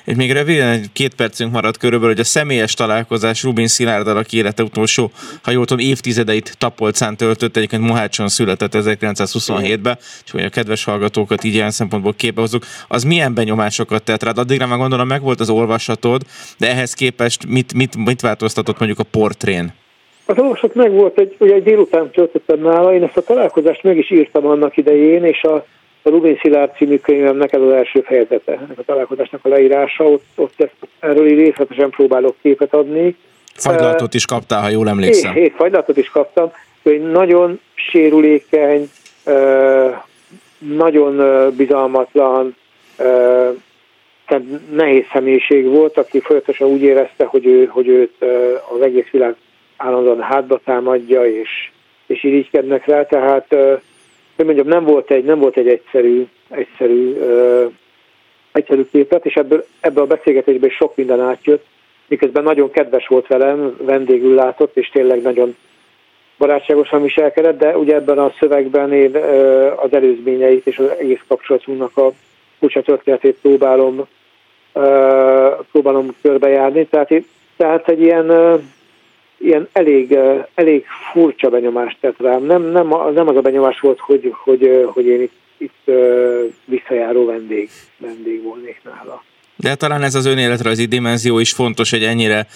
És még röviden egy két percünk maradt körülbelül, hogy a személyes találkozás Rubin Szilárddal, aki élete utolsó, ha jól tudom, évtizedeit Tapolcán töltött, egyébként Mohácson született 1927-ben, és hogy a kedves hallgatókat így ilyen szempontból képehozunk, az milyen benyomásokat tett rád? Addigra már gondolom meg volt az olvasatod, de ehhez képest mit, mit, mit változtatott mondjuk a portrén? Az olvasat meg volt, egy, ugye egy délután töltöttem nála, én ezt a találkozást meg is írtam annak idején, és a a Rubin Szilárd című könyvemnek ez az első fejezete, ennek a találkozásnak a leírása, ott, ott ezt, erről részletesen próbálok képet adni. Fagylatot is kaptál, ha jól emlékszem. Hé, fagylatot is kaptam, hogy nagyon sérülékeny, nagyon bizalmatlan, tehát nehéz személyiség volt, aki folyamatosan úgy érezte, hogy, ő, hogy őt az egész világ állandóan hátba támadja, és, és irigykednek rá, tehát hogy mondjam, nem volt egy, nem volt egy egyszerű, egyszerű, uh, egyszerű képlet, és ebből, ebből a beszélgetésből sok minden átjött, miközben nagyon kedves volt velem, vendégül látott, és tényleg nagyon barátságosan viselkedett, de ugye ebben a szövegben én uh, az előzményeit és az egész kapcsolatunknak a furcsa történetét próbálom, uh, próbálom körbejárni, tehát, tehát egy ilyen ilyen elég, elég furcsa benyomást tett rám. Nem, nem, nem az a benyomás volt, hogy, hogy, hogy én itt, itt visszajáró vendég, vendég volnék nála. De talán ez az önéletrajzi dimenzió is fontos egy ennyire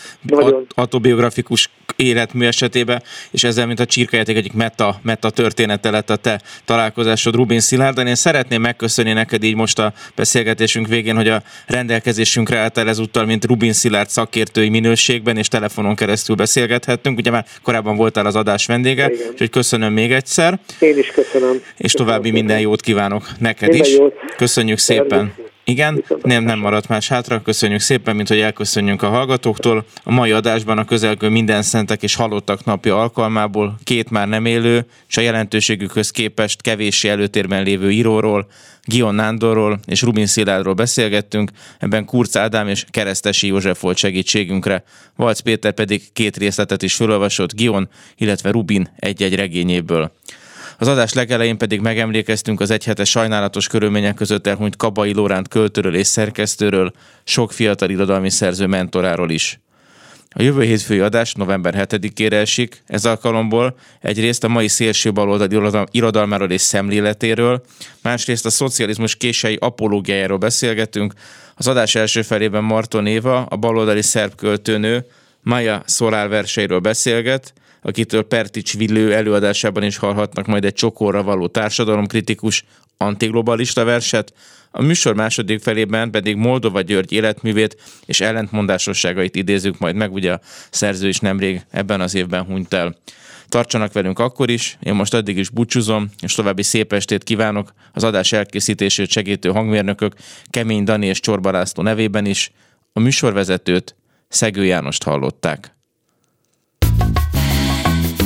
autobiografikus életmű esetében, és ezzel, mint a csirkejáték egyik meta, meta története lett a te találkozásod Rubin Szilárd. Én szeretném megköszönni neked így most a beszélgetésünk végén, hogy a rendelkezésünkre álltál ezúttal, mint Rubin Szilárd szakértői minőségben, és telefonon keresztül beszélgethettünk. Ugye már korábban voltál az adás vendége, Igen. úgyhogy köszönöm még egyszer. Én is köszönöm. És köszönöm további köszönöm. minden jót kívánok neked minden is. Jót. Köszönjük szépen. Igen, nem, nem maradt más hátra. Köszönjük szépen, mint hogy elköszönjünk a hallgatóktól. A mai adásban a közelgő minden szentek és halottak napja alkalmából két már nem élő, és a jelentőségükhöz képest kevéssé előtérben lévő íróról, Gion Nándorról és Rubin Szilárdról beszélgettünk, ebben Kurc Ádám és Keresztesi József volt segítségünkre. Valc Péter pedig két részletet is felolvasott Gion, illetve Rubin egy-egy regényéből. Az adás legelején pedig megemlékeztünk az egyhetes sajnálatos körülmények között elhunyt Kabai Lóránt költőről és szerkesztőről, sok fiatal irodalmi szerző mentoráról is. A jövő hétfői adás november 7-ére esik, ez alkalomból egyrészt a mai szélső baloldal irodalmáról és szemléletéről, másrészt a szocializmus kései apológiájáról beszélgetünk. Az adás első felében Marton Éva, a baloldali szerb költőnő, Maja Szolár verseiről beszélget, akitől Pertics Villő előadásában is hallhatnak majd egy csokorra való társadalomkritikus antiglobalista verset, a műsor második felében pedig Moldova György életművét és ellentmondásosságait idézünk majd meg, ugye a szerző is nemrég ebben az évben hunyt el. Tartsanak velünk akkor is, én most addig is búcsúzom, és további szép estét kívánok az adás elkészítését segítő hangmérnökök Kemény Dani és Csorba nevében is. A műsorvezetőt Szegő Jánost hallották.